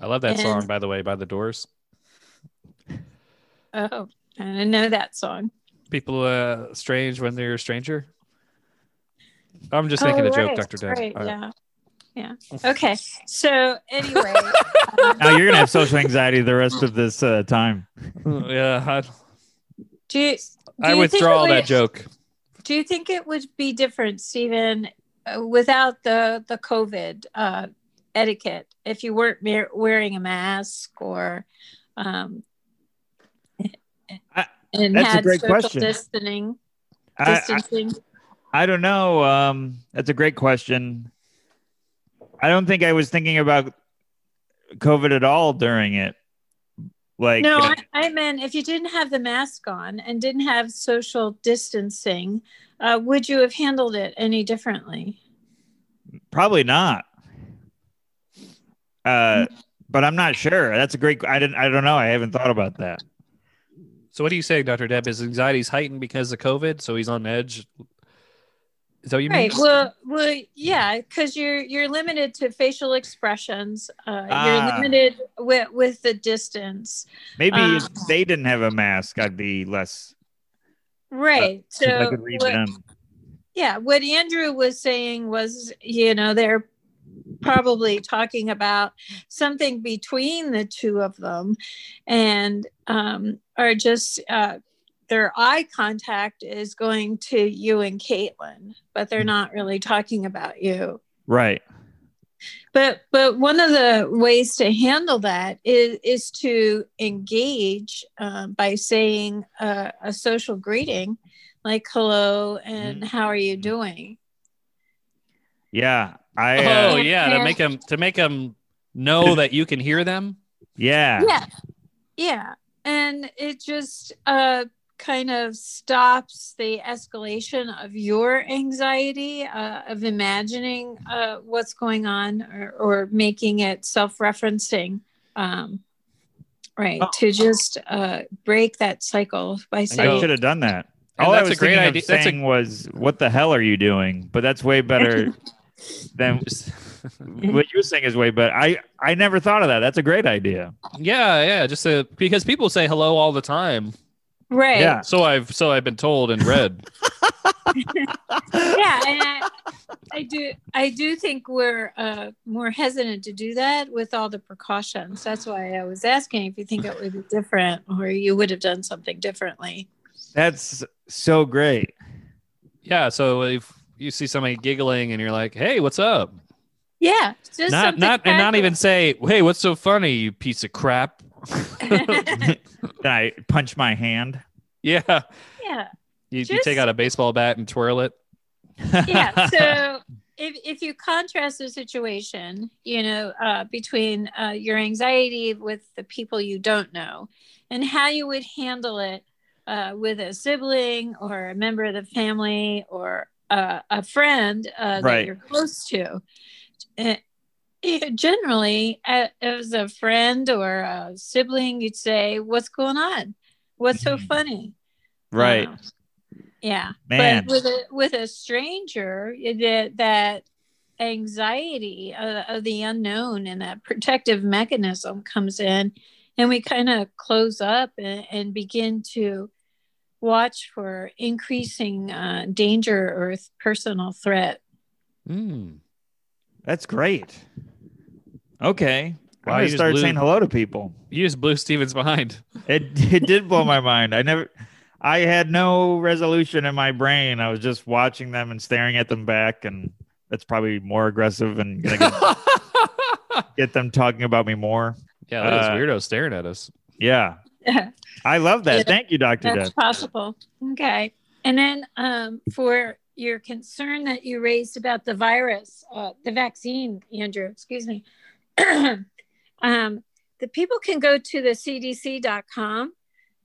I love that And- song, by the way, by the Doors. Oh, I didn't know that song. People uh strange when they're a stranger. I'm just making Oh, a joke, right, Doctor Deb. Right, All right. yeah. Yeah. Okay. So anyway, <laughs> um, Now you're gonna have social anxiety the rest of this uh, time. <laughs> yeah, I, do you, do I you think withdraw it that joke. Do you think it would be different, Stephen, uh, without the the COVID uh, etiquette? If you weren't mer- wearing a mask or um, I- and that's a great social question. distancing, I, I. I don't know. Um, that's a great question. I don't think I was thinking about COVID at all during it. Like, no, uh, I, I meant if you didn't have the mask on and didn't have social distancing, uh, would you have handled it any differently? probably not. Uh, but I'm not sure. That's a great. I didn't. I don't know. I haven't thought about that. So what are you saying, Doctor Deb? His anxiety's heightened because of COVID, so he's on edge. Is that what you Right. mean? Well, well, yeah, because you're you're limited to facial expressions. Uh, Ah. You're limited with with the distance. Maybe Uh, if they didn't have a mask, I'd be less. Right. Uh, I so could read what- them. yeah, what Andrew was saying was, you know, they're probably talking about something between the two of them, and um, are just uh, their eye contact is going to you and Caitlin, but they're not really talking about you. Right. but but one of the ways to handle that is is to engage uh, by saying uh, a social greeting like hello and how are you doing Yeah. I. oh Uh, yeah, to make them to make them know <laughs> that you can hear them. yeah. yeah yeah and it just uh kind of stops the escalation of your anxiety uh, of imagining uh, what's going on or, or making it self-referencing um, right Oh. to just uh, break that cycle by saying I saying should have done that. And All I that's a was great idea- of that's a- saying was, "What the hell are you doing?" But that's way better <laughs> than <laughs> <laughs> what you're saying is way better. I I never thought of that. That's a great idea. yeah, yeah, just to, because people say hello all the time. right Yeah. So I've so I've been told and read. <laughs> yeah and I, I do i do think we're uh, more hesitant to do that with all the precautions that's why i was asking if you think it would be different or you would have done something differently That's so great. yeah, so if you see somebody giggling and you're like, "Hey, what's up?" yeah just not something not and not even say, "Hey, what's so funny, you piece of crap." <laughs> Can I punch my hand? yeah, yeah you, you take out a baseball bat and twirl it. yeah <laughs> so if, if you contrast the situation you know uh, between uh, your anxiety with the people you don't know and how you would handle it uh, with a sibling or a member of the family or uh, a friend uh, that you're close to Uh, yeah, generally uh, as a friend or a sibling you'd say what's going on what's so Mhm. funny right. Uh, Yeah, Man. but with a with a stranger, that that anxiety of, of the unknown and that protective mechanism comes in, and we kind of close up and, and begin to watch for increasing uh, danger or th- personal threat. Mm. That's great. Okay. Wow, I'm you gonna just start blew- saying hello to people. You just blew Stevens behind. <laughs> It it did blow my mind. I never I had no resolution in my brain. I was just watching them and staring at them back and that's probably more aggressive and get, <laughs> get them talking about me more. Yeah, look at this Uh, weirdo staring at us. Yeah. I love that. Yeah, Thank you, Dr. That's possible. Okay. And then um, for your concern that you raised about the virus, uh, the vaccine, Andrew, excuse me, <clears throat> um, the people can go to the cdc.com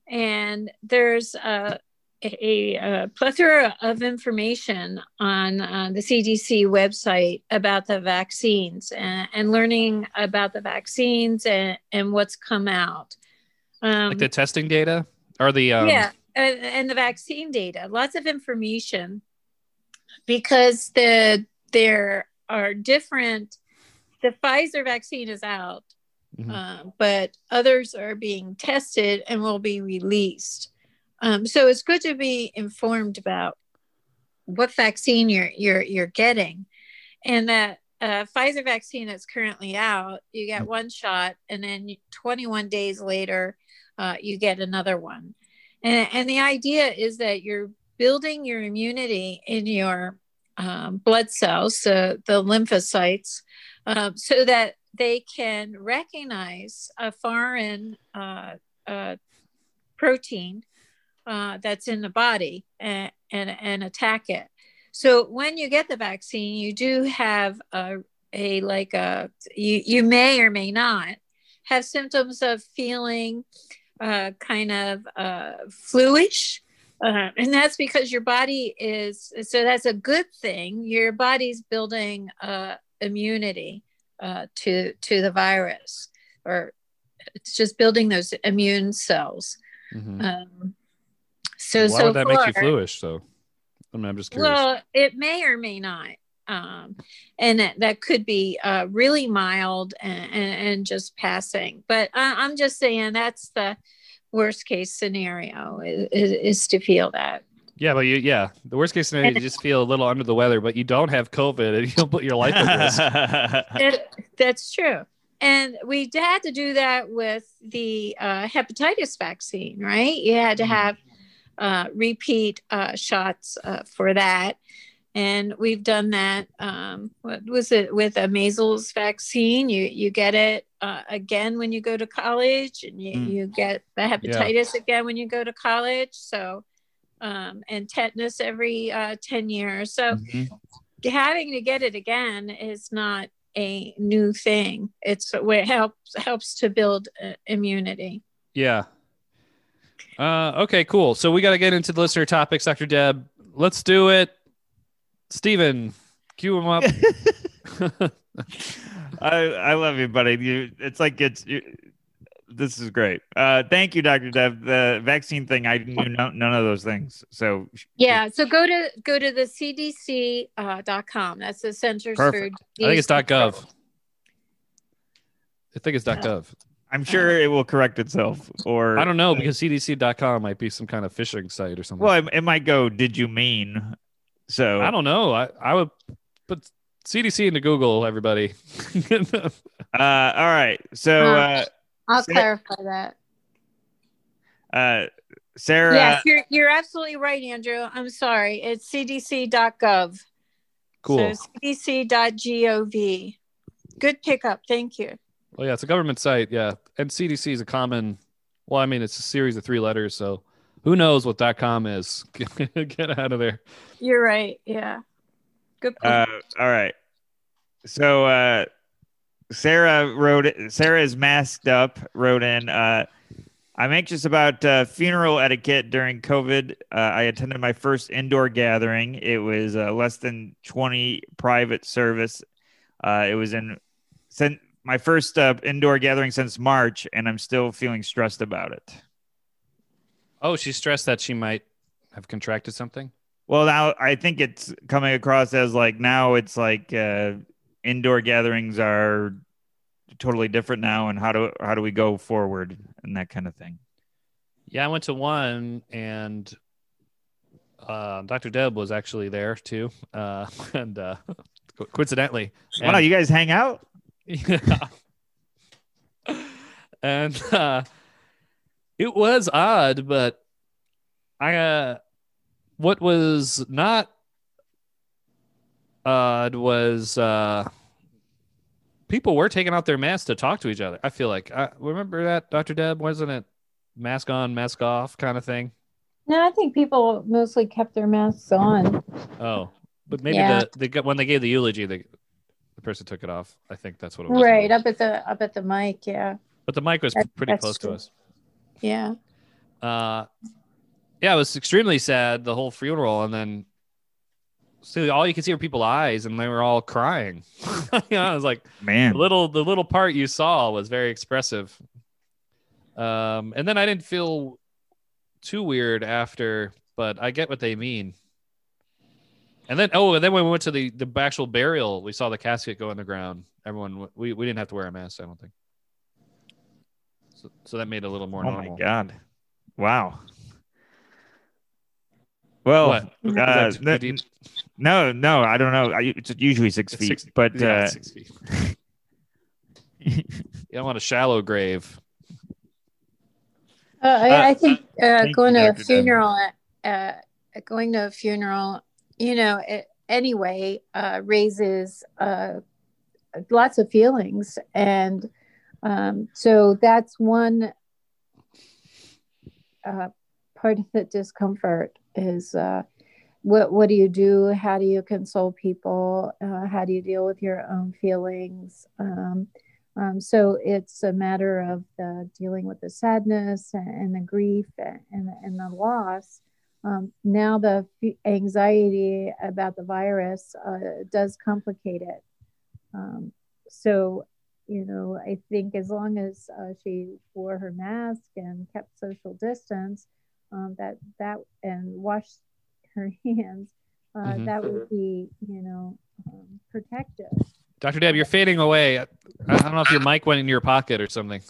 and there's a, a, a plethora of information on uh, the CDC website about the vaccines and, and learning about the vaccines and, and what's come out. Um, Like the testing data or the um, yeah, and, and the vaccine data, lots of information, because the there are different. The Pfizer vaccine is out, Mhm. uh, but others are being tested and will be released. Um, so it's good to be informed about what vaccine you're you're you're getting, and that uh, Pfizer vaccine that's currently out, you get one shot, and then 21 days later, uh, you get another one. And, and the idea is that you're building your immunity in your um, blood cells, the lymphocytes, um, so that they can recognize a foreign uh, uh, protein uh, that's in the body and, and, and attack it. So when you get the vaccine, you do have a, a like a you you may or may not have symptoms of feeling uh, kind of uh, fluish. Uh, and that's because your body is so that's a good thing your body's building uh, immunity uh, to to the virus or it's just building those immune cells Mhm. um, so Why so would that make you fluish though? I mean, I'm just curious. well, it may or may not. Um, and that, that could be uh, really mild and, and, and just passing. But I, I'm just saying that's the worst case scenario is, is, is to feel that. yeah, but you yeah, the worst case scenario, you just feel a little under the weather, but you don't have COVID and <laughs> you'll put your life at risk. <laughs> That- that's true. And we had to do that with the uh, hepatitis vaccine, right? You had to Mhm. have uh, repeat uh, shots uh, for that. And we've done that. Um, what was it with a measles vaccine? You you get it uh, again when you go to college, and you, Mm. you get the hepatitis again when you go to college. So, um, and tetanus every uh, ten years. So Mhm. having to get it again is not a new thing. It's what helps helps to build uh, immunity. Yeah. Uh, okay, cool. So we got to get into the listener topics, Dr. Deb. Let's do it. Steven, cue him up. <laughs> I I love you, buddy. You, it's like it's. You, this is great. Uh, thank you, Doctor Deb. The vaccine thing, I knew no, none of those things. So Yeah, so go to go to the CDC uh, dot com. That's the Centers Perfect. for I think it's Disease .gov. I think it's dot .gov. I'm sure it will correct itself. Or I don't know because CDC.com might be some kind of phishing site or something. Well, it, it might go. Did you mean? So I don't know. I, I would put CDC into Google, everybody. <laughs> Uh, all right. So, uh, I'll Sa- clarify that. uh, Sarah. yes, you're you're absolutely right, Andrew. I'm sorry. It's cdc.gov. cool. So cdc.gov. Good pickup. Thank you. Well, yeah, it's a government site. Yeah. And CDC is a common, well, I mean, it's a series of three letters. So who knows what .com is? <laughs> Get out of there. You're right. Yeah. Good point. Uh, all right. So uh, Sarah wrote. Sarah is masked up. Wrote in. Uh, I'm anxious about uh, funeral etiquette during COVID. Uh, I attended my first indoor gathering. It was uh, less than 20 private service. Uh, it was in since my first uh, indoor gathering since March, and I'm still feeling stressed about it. Oh, she's stressed that she might have contracted something. Well, now I think it's coming across as like now it's like uh, indoor gatherings are totally different now, and how do how do we go forward and that kind of thing. Yeah, I went to one and uh, Dr. Deb was actually there too. Uh, <laughs> and uh, co- coincidentally, Wow, you guys hang out? <laughs> yeah. and uh, it was odd, but I uh, what was not odd was uh, people were taking out their masks to talk to each other. I feel like I remember that Dr. Deb wasn't it mask on, mask off kind of thing. No, I think people mostly kept their masks on. Oh, but maybe Yeah. the, the when they gave the eulogy, the the person took it off. I think that's what it was. Right up at the up at the mic. Yeah, But the mic was That- pretty close to us. Yeah. Uh, yeah, it was extremely sad the whole funeral, and then still all you could see were people's eyes, and they were all crying. <laughs> you know, it was like Man, the little the little part you saw was very expressive. Um, and then I didn't feel too weird after, but I get what they mean. And then oh, and then when we went to the the actual burial, we saw the casket go in the ground. Everyone we we didn't have to wear a mask, I don't think. So, so that made it a little more oh normal. my god, wow. Well, uh, that no- deep? no, no, I don't know. I, it's usually six It's feet, six- but Yeah, uh, six feet. You don't want a shallow grave. Uh, I, Uh, I think uh, thank going to a funeral, uh, going to a funeral, you know, it, anyway, uh, raises uh, lots of feelings, and um, so that's one uh, part of the discomfort is uh, what what do you do? How do you console people? Uh, how do you deal with your own feelings? Um, um, so it's a matter of the dealing with the sadness and, and the grief and, and the loss. Um, now the anxiety about the virus uh, does complicate it. Um, so, you know, I think as long as uh, she wore her mask and kept social distance, um, that that and washed her <laughs> hands, uh, Mhm. that would be, you know, um, protective. Dr. Deb, you're fading away. I I don't know if your mic went in your pocket or something.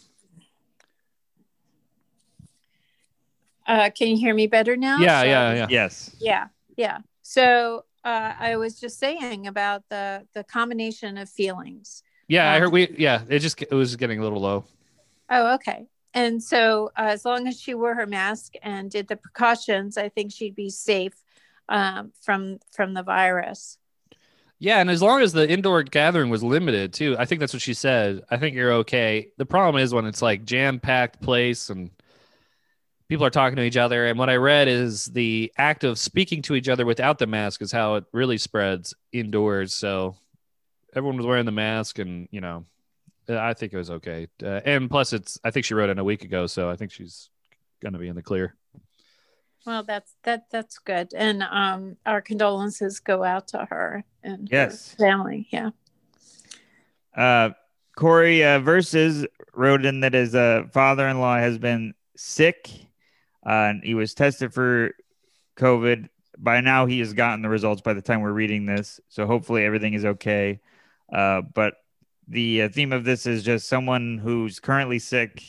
Uh, can you hear me better now? Yeah, So- yeah, yeah. yes, yeah yeah so uh, i was just saying about the the combination of feelings Yeah, I Um, heard we yeah, it just it was getting a little low. oh okay and so uh, as long as she wore her mask and did the precautions i think she'd be safe um, from from the virus Yeah, and as long as the indoor gathering was limited too, I think that's what she said. I think you're okay. The problem is when it's like jam-packed place and people are talking to each other. And what I read is the act of speaking to each other without the mask is how it really spreads indoors. So everyone was wearing the mask, and you know, I think it was okay. Uh, and plus, it's I think she wrote in a week ago, so I think she's gonna be in the clear. well that's that that's good and um our condolences go out to her and her Yes. family yeah Uh, Corey uh, versus wrote in that his uh, father-in-law has been sick, uh, and he was tested for COVID. By now, he has gotten the results. By the time we're reading this, so hopefully everything is okay. Uh, but the uh, theme of this is just someone who's currently sick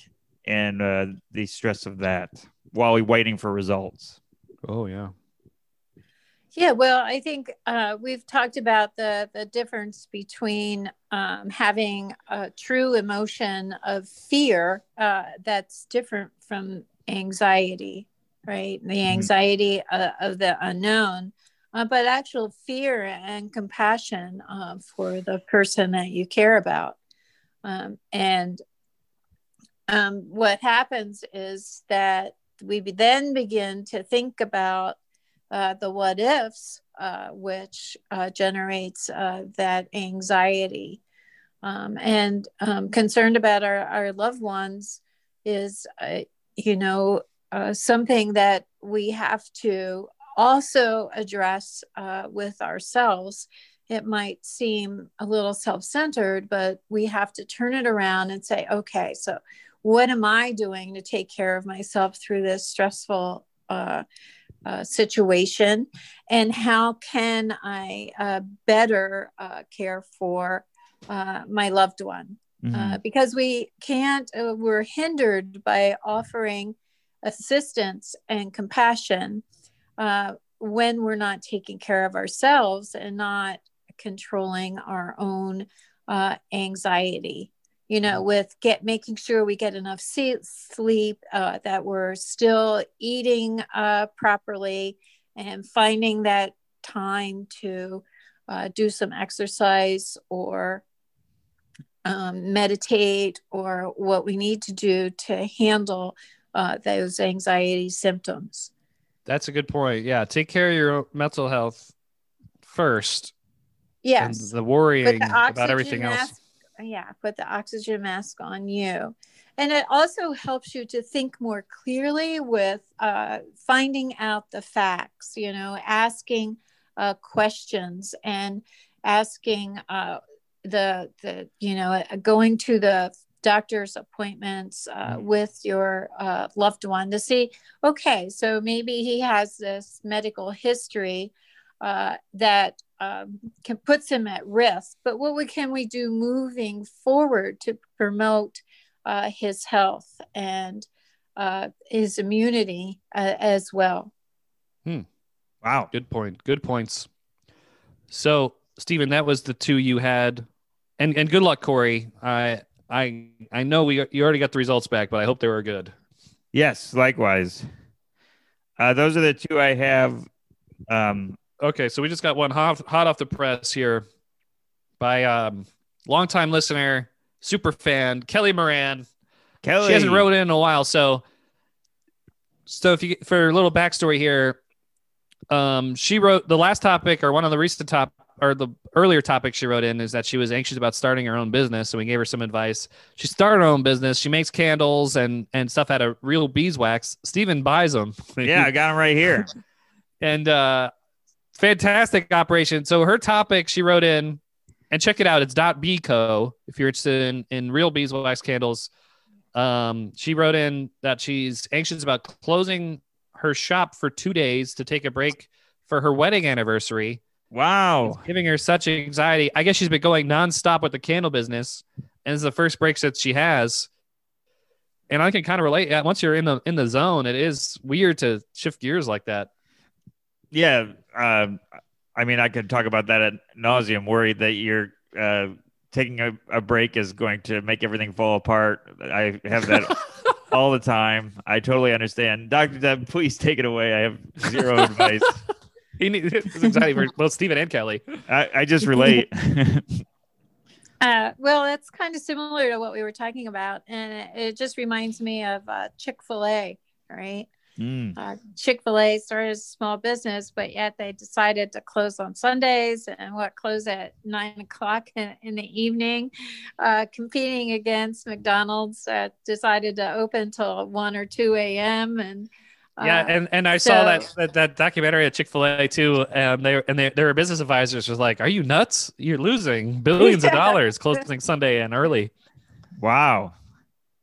and uh, the stress of that while we're waiting for results. Oh yeah. Yeah, well, I think uh, we've talked about the the difference between um, having a true emotion of fear uh, that's different from anxiety, right? The anxiety uh, of the unknown, uh, but actual fear and compassion uh, for the person that you care about. Um, and um, what happens is that we then begin to think about uh, the what ifs, uh, which uh, generates uh, that anxiety. Um, and um, concerned about our, our loved ones is, you know, something that we have to also address uh, with ourselves. It might seem a little self centered, but we have to turn it around and say, okay, so what am I doing to take care of myself through this stressful uh, uh, situation and how can I uh, better uh, care for uh, my loved one. Mhm. Uh, because we can't, uh, we're hindered by offering assistance and compassion uh, when we're not taking care of ourselves and not controlling our own uh, anxiety you know with get making sure we get enough sleep uh, that we're still eating uh, properly and finding that time to uh, do some exercise or um, meditate or what we need to do to handle uh, those anxiety symptoms That's a good point. Yeah, take care of your mental health first. yes And the worrying the about everything else. yeah put the oxygen mask on you and it also helps you to think more clearly with uh, finding out the facts you know asking uh, questions and asking uh, the the you know uh, going to the doctor's appointments uh, Mhm. with your uh, loved one to see okay so maybe he has this medical history uh, that um, can puts him at risk. But what we, can we do moving forward to promote uh, his health and uh, his immunity uh, as well? Hmm. Wow. Good point. Good points. So, Stephen, that was the two you had, and and good luck, Corey. I I I know we you already got the results back, but I hope they were good. Yes, likewise. Uh, those are the two I have. Um, Okay, so we just got one hot, hot off the press here by um longtime listener, super fan Kelly Moran. Kelly. She hasn't wrote in in a while, so so if you for a little backstory here, um, she wrote the last topic or one of the recent top or the earlier topic she wrote in is that she was anxious about starting her own business, so we gave her some advice. She started her own business. She makes candles and and stuff out of real beeswax. Steven buys them. <laughs> Yeah, I got them right here. and uh fantastic operation so her topic she wrote in and check it out it's dot co if you're interested in in real beeswax candles um she wrote in that she's anxious about closing her shop for two days to take a break for her wedding anniversary Wow. It's giving her such anxiety i guess she's been going nonstop with the candle business and it's the first breaks that she has and i can kind of relate yeah, once you're in the in the zone it is weird to shift gears like that Yeah. Um, I mean, I could talk about that at nauseum. Worried that you're uh, taking a, a break is going to make everything fall apart. I have that <laughs> all the time. I totally understand. Dr. Deb, please take it away. I have zero advice. <laughs> He needs his anxiety for both Steven and Kelly. I, I just relate. <laughs> <laughs> Uh, well, that's kind of similar to what we were talking about, and it, it just reminds me of uh, Chick Fil A, right? Mm. Uh, Chick Fil A started as a small business, but yet they decided to close on Sundays and what close at nine o'clock in, in the evening, uh, competing against McDonald's that decided to open till one or two a.m. and yeah, and, and I saw that, that that documentary at Chick Fil A too, and they and they, their business advisors was like, "Are you nuts? You're losing billions of dollars closing Sunday and early." Wow.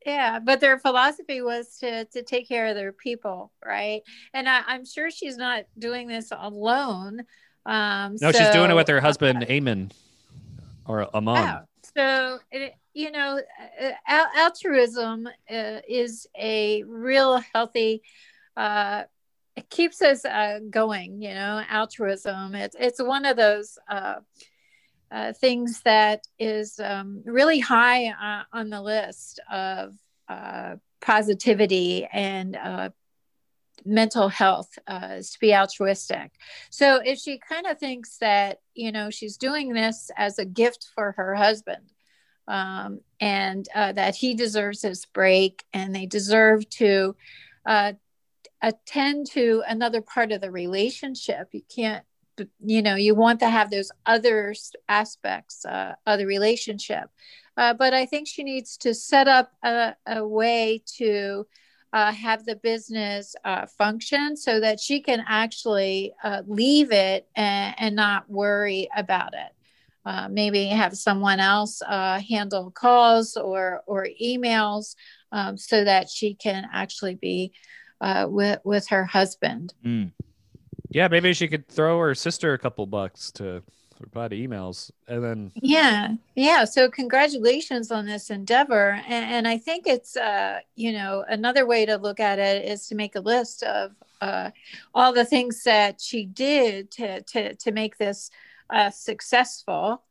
yeah but their philosophy was to to take care of their people right and I, i'm sure she's not doing this alone um No, she's doing it with her husband, Eamon, or Amon. Yeah. So, it, you know, uh, al- altruism uh, is a real healthy, uh, it keeps us uh, going, you know, altruism. It's, it's one of those uh, uh, things that is um, really high uh, on the list of uh, positivity and uh, mental health uh, is to be altruistic. So if she kind of thinks that, you know, she's doing this as a gift for her husband um, and uh, that he deserves his break and they deserve to uh, attend to another part of the relationship, you can't, you know, you want to have those other aspects uh, of the relationship. Uh, but I think she needs to set up a, a way to uh, have the business uh, function so that she can actually uh, leave it and, and not worry about it. Uh, maybe have someone else handle calls or or emails um, so that she can actually be uh, with with her husband. Mm. Yeah, maybe she could throw her sister a couple bucks to reply to emails, and then Yeah, yeah. So congratulations on this endeavor, and, and I think it's uh, you know another way to look at it is to make a list of uh, all the things that she did to to to make this uh, successful,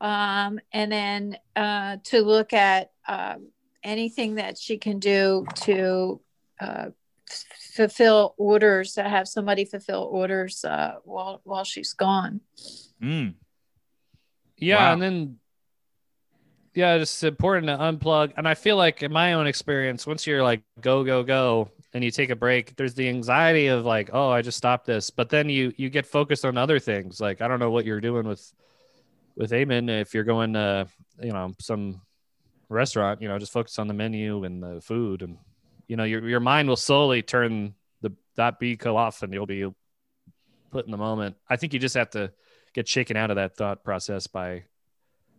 um, and then uh, to look at um, anything that she can do to uh, f- fulfill orders to have somebody fulfill orders uh, while while she's gone. Mm. Yeah, Wow. and then yeah, it's important to unplug. And I feel like in my own experience, once you're like go go go and you take a break, there's the anxiety of like, oh, I just stopped this. But then you you get focused on other things. Like I don't know what you're doing with with Eamon if you're going to you know some restaurant, you know, just focus on the menu and the food, and you know your your mind will slowly turn the that beat off, and you'll be put in the moment. I think you just have to get shaken out of that thought process by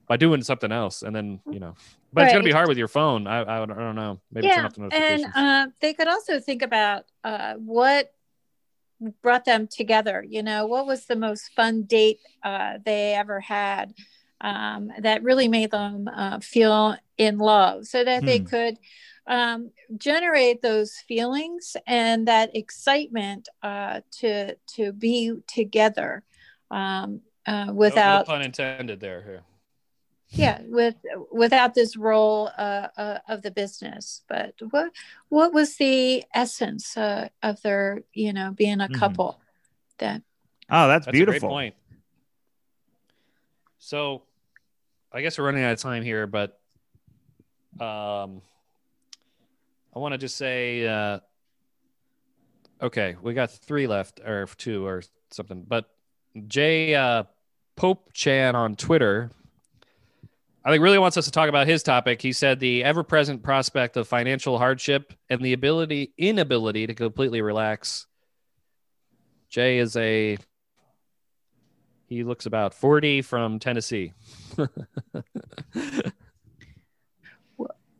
by doing something else and then you know but it's gonna be hard with your phone i, I, don't- know maybe turn yeah, off the and uh, they could also think about uh, what brought them together. You know, what was the most fun date uh, they ever had um, that really made them uh, feel in love, so that they Hmm. could um, generate those feelings and that excitement uh, to to be together um, uh, No- no without pun intended there here yeah with without this role uh, uh, of the business but what what was the essence uh, of their you know being a Mhm. couple that Oh, that's, that's beautiful. a great point so i guess we're running out of time here but um i want to just say uh okay we got three left or two or something but jay uh pope chan on twitter I think really wants us to talk about his topic. He said the ever-present prospect of financial hardship and the ability inability to completely relax. Jay is a he looks about 40 from Tennessee. <laughs>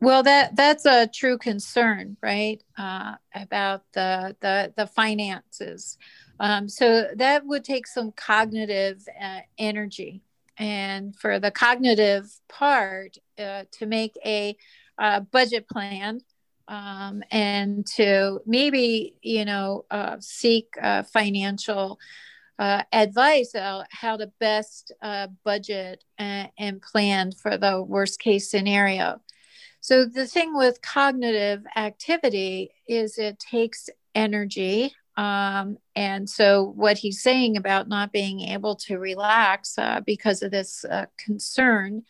well that that's a true concern right? Uh, about the the the finances. Um, so that would take some cognitive uh, energy. And for the cognitive part uh, to make a uh, budget plan um, and to maybe you know uh, seek uh, financial uh, advice on how to best uh, budget and, and plan for the worst case scenario so the thing with cognitive activity is it takes energy um, and so what he's saying about not being able to relax uh, because of this uh, concern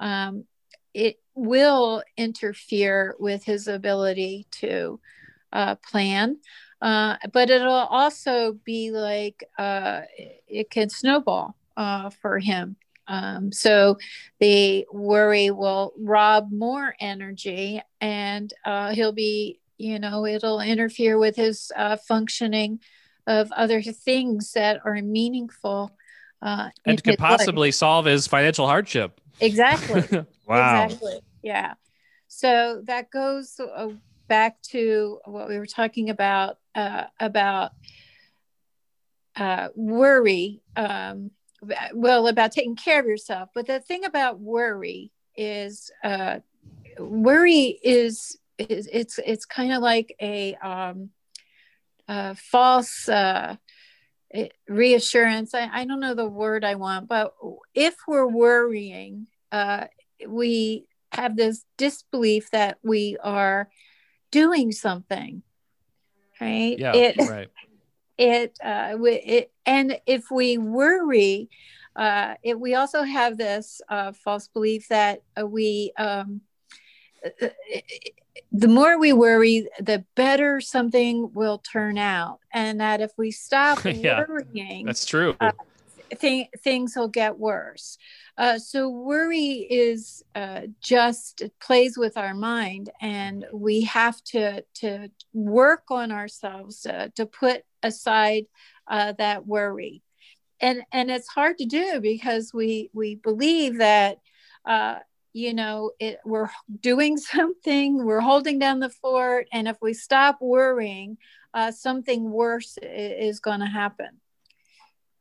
um, it will interfere with his ability to uh, plan. Uh, but it'll also be like uh, it can snowball uh, for him. Um, so the worry will rob more energy and uh, he'll be, you know, it'll interfere with his uh, functioning of other things that are meaningful. Uh, and could his life. possibly solve his financial hardship. Exactly. <laughs> Wow. Exactly. Yeah. So that goes uh, back to what we were talking about uh, about uh, worry. Um, well, about taking care of yourself. But the thing about worry is, uh, worry is, is it's it's kind of like a um, uh, false. Uh, reassurance I, I don't know the word i want but if we're worrying uh, we have this disbelief that we are doing something right Yeah, it right. <laughs> it uh we, it and if we worry uh it, we also have this uh false belief that uh, we um uh, the more we worry the better something will turn out and that if we stop <laughs> Yeah, worrying That's true. Th- things will get worse. Uh, so worry is uh, just plays with our mind, and we have to to work on ourselves uh, to put aside uh, that worry. And and it's hard to do because we we believe that. Uh, you know, it, we're doing <laughs> something, we're holding down the fort, and if we stop worrying, uh, something worse is going to happen.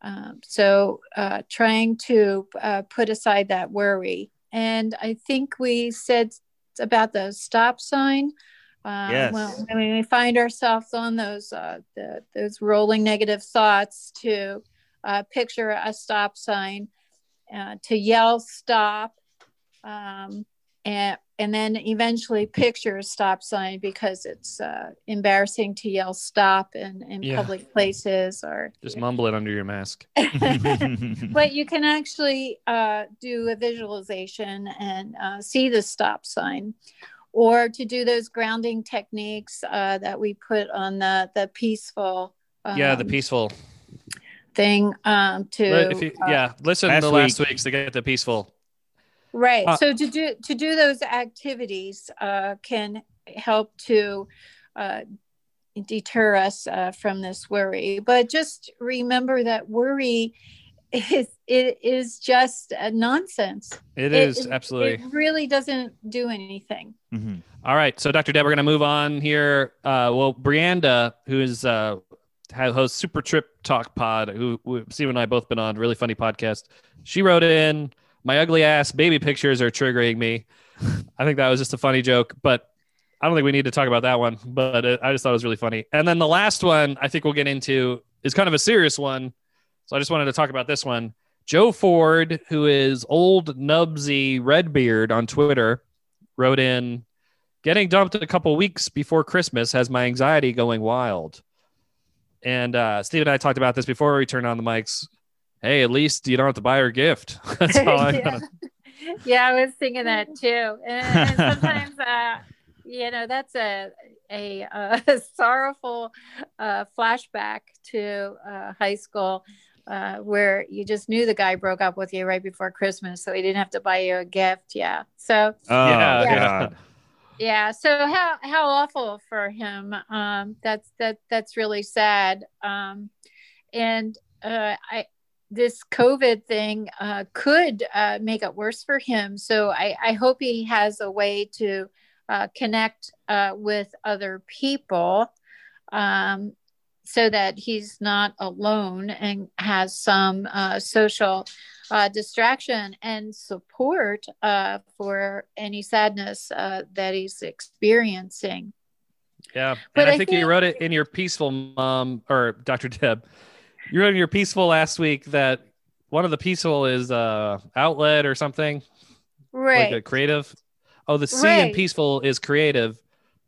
Um, so uh, trying to uh, put aside that worry. And I think we said about the stop sign. Uh, Yes. Well, I mean, we find ourselves on those uh, the, those rolling negative thoughts to uh, picture a stop sign, uh, to yell stop, um, and and then eventually picture a stop sign because it's uh, embarrassing to yell stop in, in Yeah. public places or Just mumble it under your mask. <laughs> <laughs> but you can actually uh, do a visualization and uh, see the stop sign or to do those grounding techniques uh, that we put on the the peaceful yeah, the um, peaceful. thing um, to if you, uh, yeah, listen last to the last week- weeks to get the peaceful. Right Uh, so to do to do those activities uh, can help to uh, deter us uh, from this worry but just remember that worry is it is just a nonsense It It- is absolutely. it really doesn't do anything Mhm. All right, so Dr. Deb, we're gonna move on here. Uh, well, Brianda, who is uh, hosts Super Trip Talk Pod, who, who Steve and I both been on, really funny podcast. She wrote in, "My ugly ass baby pictures are triggering me." I think that was just a funny joke, but I don't think we need to talk about that one. But it, I just thought it was really funny. And then the last one, I think we'll get into, is kind of a serious one. So I just wanted to talk about this one. Joe Ford, who is old Nubsy Redbeard on Twitter, wrote in getting dumped a couple weeks before Christmas has my anxiety going wild. And uh, Steve and I talked about this before we turned on the mics. Hey, at least you don't have to buy her a gift. <laughs> That's all I <laughs> yeah. yeah, I was thinking that too. And, and <laughs> sometimes, uh, you know, that's a a, uh sorrowful uh, flashback to uh, high school. Uh, where you just knew the guy broke up with you right before Christmas, so he didn't have to buy you a gift. Yeah. So Oh, Yeah. God. yeah so how how awful for him um that's that that's really sad um and uh i this covid thing uh could uh make it worse for him so i i hope he has a way to uh connect uh with other people um so that he's not alone and has some uh, social uh, distraction and support uh, for any sadness uh, that he's experiencing. Yeah. But and I, I think, you wrote it in your peaceful mom or Dr. Deb. You wrote in your peaceful last week that one of the peaceful is uh outlet or something. Right. Like a creative. Oh, the C in peaceful is creative.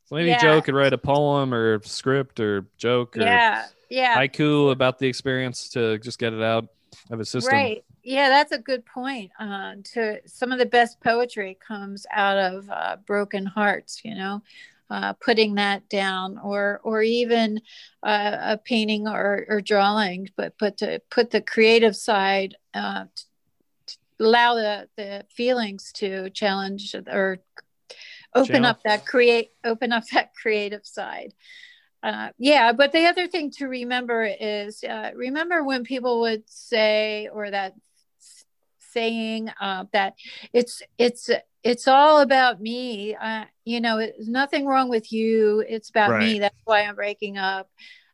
So maybe Yeah. Joe could write a poem or script or joke or yeah. Yeah. haiku about the experience to just get it out of his system. Right. Yeah, that's a good point. Uh, to some of the best poetry comes out of uh, broken hearts. You know, uh, putting that down, or or even uh, a painting or, or drawing, but but to put the creative side, uh, allow the the feelings to challenge or open Channel. up that create open up that creative side. Uh, yeah, but the other thing to remember is uh, remember when people would say, or that saying uh, that it's it's it's all about me. Uh, you know, it's nothing wrong with you. It's about me. That's why I'm breaking up.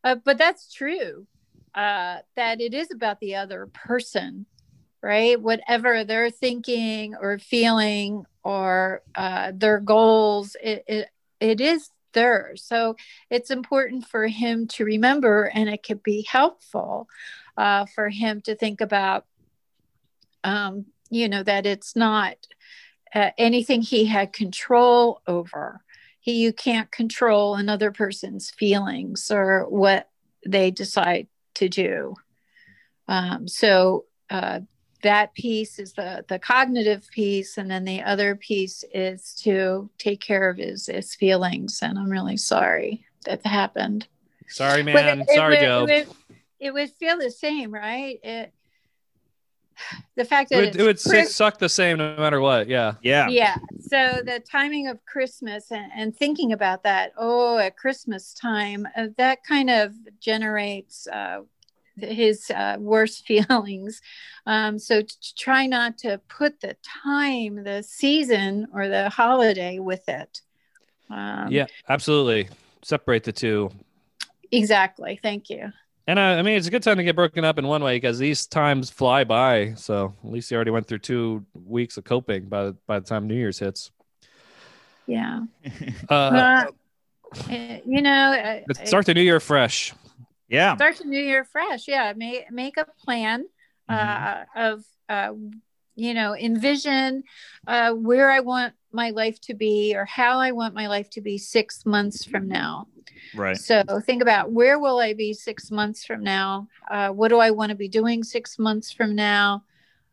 Uh, but that's true. Uh, that it is about the other person, right? Whatever they're thinking or feeling or uh, their goals, it, it it is theirs. So it's important for him to remember, and it could be helpful uh, for him to think about, um, you know, that it's not uh, anything he had control over. He, you can't control another person's feelings or what they decide to do. Um, so uh, that piece is the the cognitive piece, and then the other piece is to take care of his his feelings. And I'm really sorry that happened. Sorry, man. it- it Sorry, would- Joe. It would, it would feel the same, right? It, the fact It that would, it's it would Chris- suck the same no matter what. Yeah. Yeah. yeah. So the timing of Christmas and, and thinking about that, oh, at Christmas time, uh, that kind of generates uh, his uh, worst <laughs> feelings. Um, so t- try not to put the time, the season, or the holiday with it. Um, yeah, absolutely. Separate the two. exactly. Thank you. And uh, I mean, it's a good time to get broken up in one way because these times fly by. So at least you already went through two weeks of coping by the, by the time New Year's hits. Yeah. Uh, Uh, you know, uh, start the new year fresh. yeah. start the new year fresh. Yeah. Make, make a plan uh, Mm-hmm. of, uh, you know, envision uh, where I want my life to be or how I want my life to be six months from now. Right. So think about where will I be six months from now? Uh, what do I want to be doing six months from now?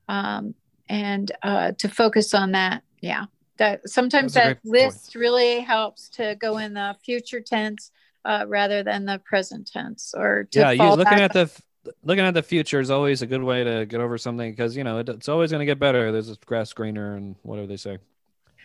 Um, and uh, to focus on that. Yeah. That sometimes that great point. list really helps to go in the future tense uh, rather than the present tense or to yeah, you looking at the f- looking at the future is always a good way to get over something because you know it, it's always going to get better. There's a grass greener and whatever they say.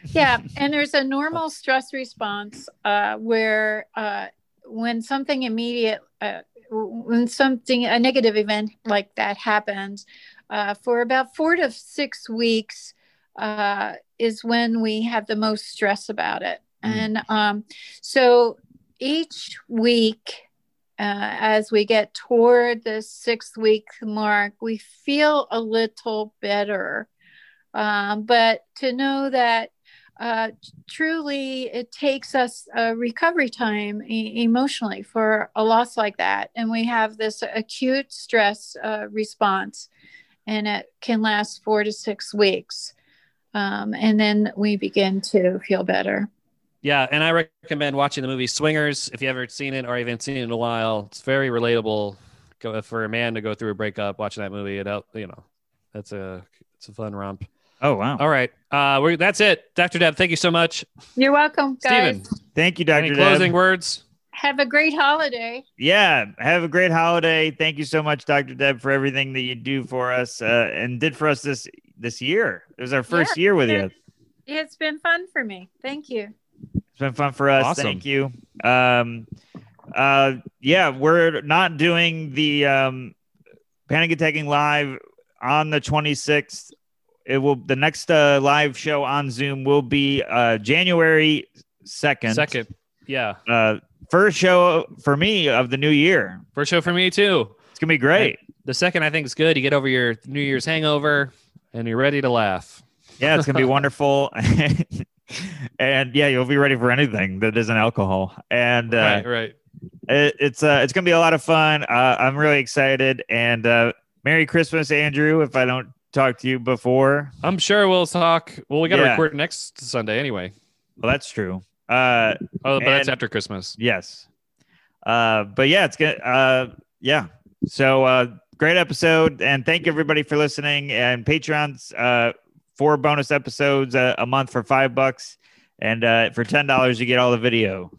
Yeah and there's a normal stress response uh, where uh, when something immediate uh, when something a negative event like that happens uh, for about four to six weeks uh, is when we have the most stress about it Mm. and um, so each week uh, as we get toward the six week mark we feel a little better um, but to know that uh, truly it takes us a recovery time e- emotionally for a loss like that and we have this acute stress uh, response and it can last four to six weeks um, and then we begin to feel better Yeah, and I recommend watching the movie Swingers if you haven't seen it or haven't seen it in a while. It's very relatable for a man to go through a breakup watching that movie. It out, you know, that's a it's a fun romp. Oh wow. All right, uh, we're that's it, Dr. Deb. Thank you so much, you're welcome guys Steven. Thank you, Dr. Any Dr. closing Deb. words? have a great holiday Yeah. Have a great holiday. Thank you so much, Dr. Deb, for everything that you do for us uh, and did for us this this year. It was our first year with you. it's been fun for me thank you It's been fun for us. Awesome. Thank you. Um, uh, yeah, we're not doing the um, Panic Attacking live on the 26th. It will the next uh, live show on Zoom will be uh, January 2nd. Second, yeah, Uh, first show for me of the new year. first show for me too. It's gonna be great. The second I think is good. You get over your New Year's hangover and you're ready to laugh. Yeah, it's gonna be <laughs> wonderful. <laughs> and yeah, you'll be ready for anything that isn't alcohol. And uh, right, right. it, it's uh, it's gonna be a lot of fun. Uh, I'm really excited. And uh, Merry Christmas, Andrew. If I don't talk to you before, I'm sure we'll talk. Well, we got to Yeah. record next Sunday anyway. well, that's true. Uh, Oh, but that's after Christmas. yes. Uh, but yeah, it's good. Uh, yeah. So uh, great episode, and thank you everybody for listening. And Patreon's uh, four bonus episodes uh, a month for five bucks, and uh, for ten dollars you get all the video.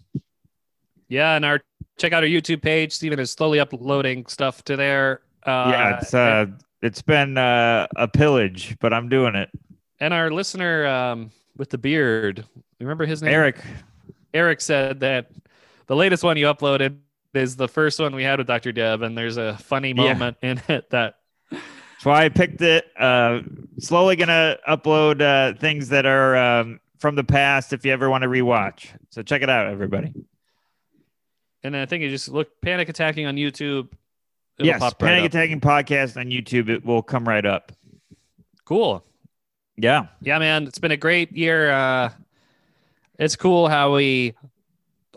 Yeah, and our check out our YouTube page. Steven is slowly uploading stuff to there. Uh, yeah, it's uh, it's been uh, a pillage, but I'm doing it. and our listener um, with the beard. Remember his name? Eric, Eric said that the latest one you uploaded is the first one we had with Dr. Deb, and there's a funny Yeah. moment in it that that's why I picked it. Uh, slowly gonna upload uh, things that are um, from the past if you ever want to rewatch. So check it out, everybody. and I think you just look panic attacking on YouTube. It'll yes, pop right Panic up. Attacking Podcast on YouTube. It will come right up. Cool. Yeah. Yeah, man, it's been a great year. Uh, it's cool how we.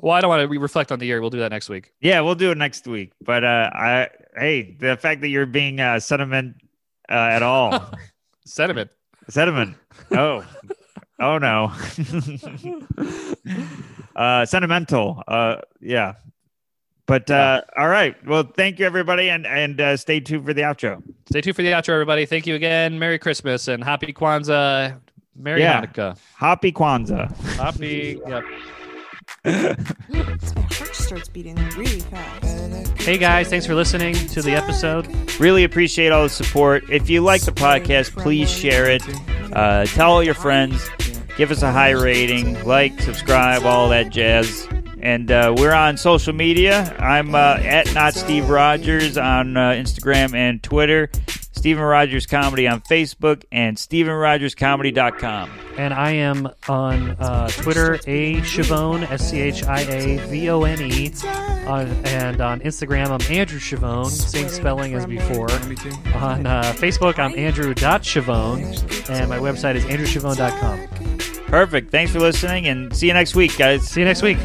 Well, I don't want to re- reflect on the year. We'll do that next week. Yeah, we'll do it next week. But uh, I hey, the fact that you're being uh, sentiment uh, at all, <laughs> Sediment. sentiment. Oh, oh no, <laughs> <laughs> uh, sentimental. Uh, yeah. But uh, all right. Well, thank you everybody, and and uh, stay tuned for the outro. Stay tuned for the outro, everybody. Thank you again. Merry Christmas and Happy Kwanzaa. Merry Yeah. Hanukkah. Happy Kwanzaa. Happy. Yep. My heart starts beating really fast. Hey guys, thanks for listening to the episode. Really appreciate all the support. If you like the podcast, please share it. Uh, tell all your friends. Give us a high rating. Like, subscribe, all that jazz. And uh, we're on social media. I'm uh, at not Steve Rogers on uh, Instagram and Twitter. Stephen Rogers Comedy on Facebook, and StephenRogersComedy.com. And I am on uh, Twitter, A Schiavone, S C H I A V O N E. And on Instagram, I'm Andrew Schiavone, same spelling as before. On uh, Facebook, I'm Andrew.Schiavone, and my website is andrewschiavone.com. Perfect. Thanks for listening and see you next week, guys. See you next week.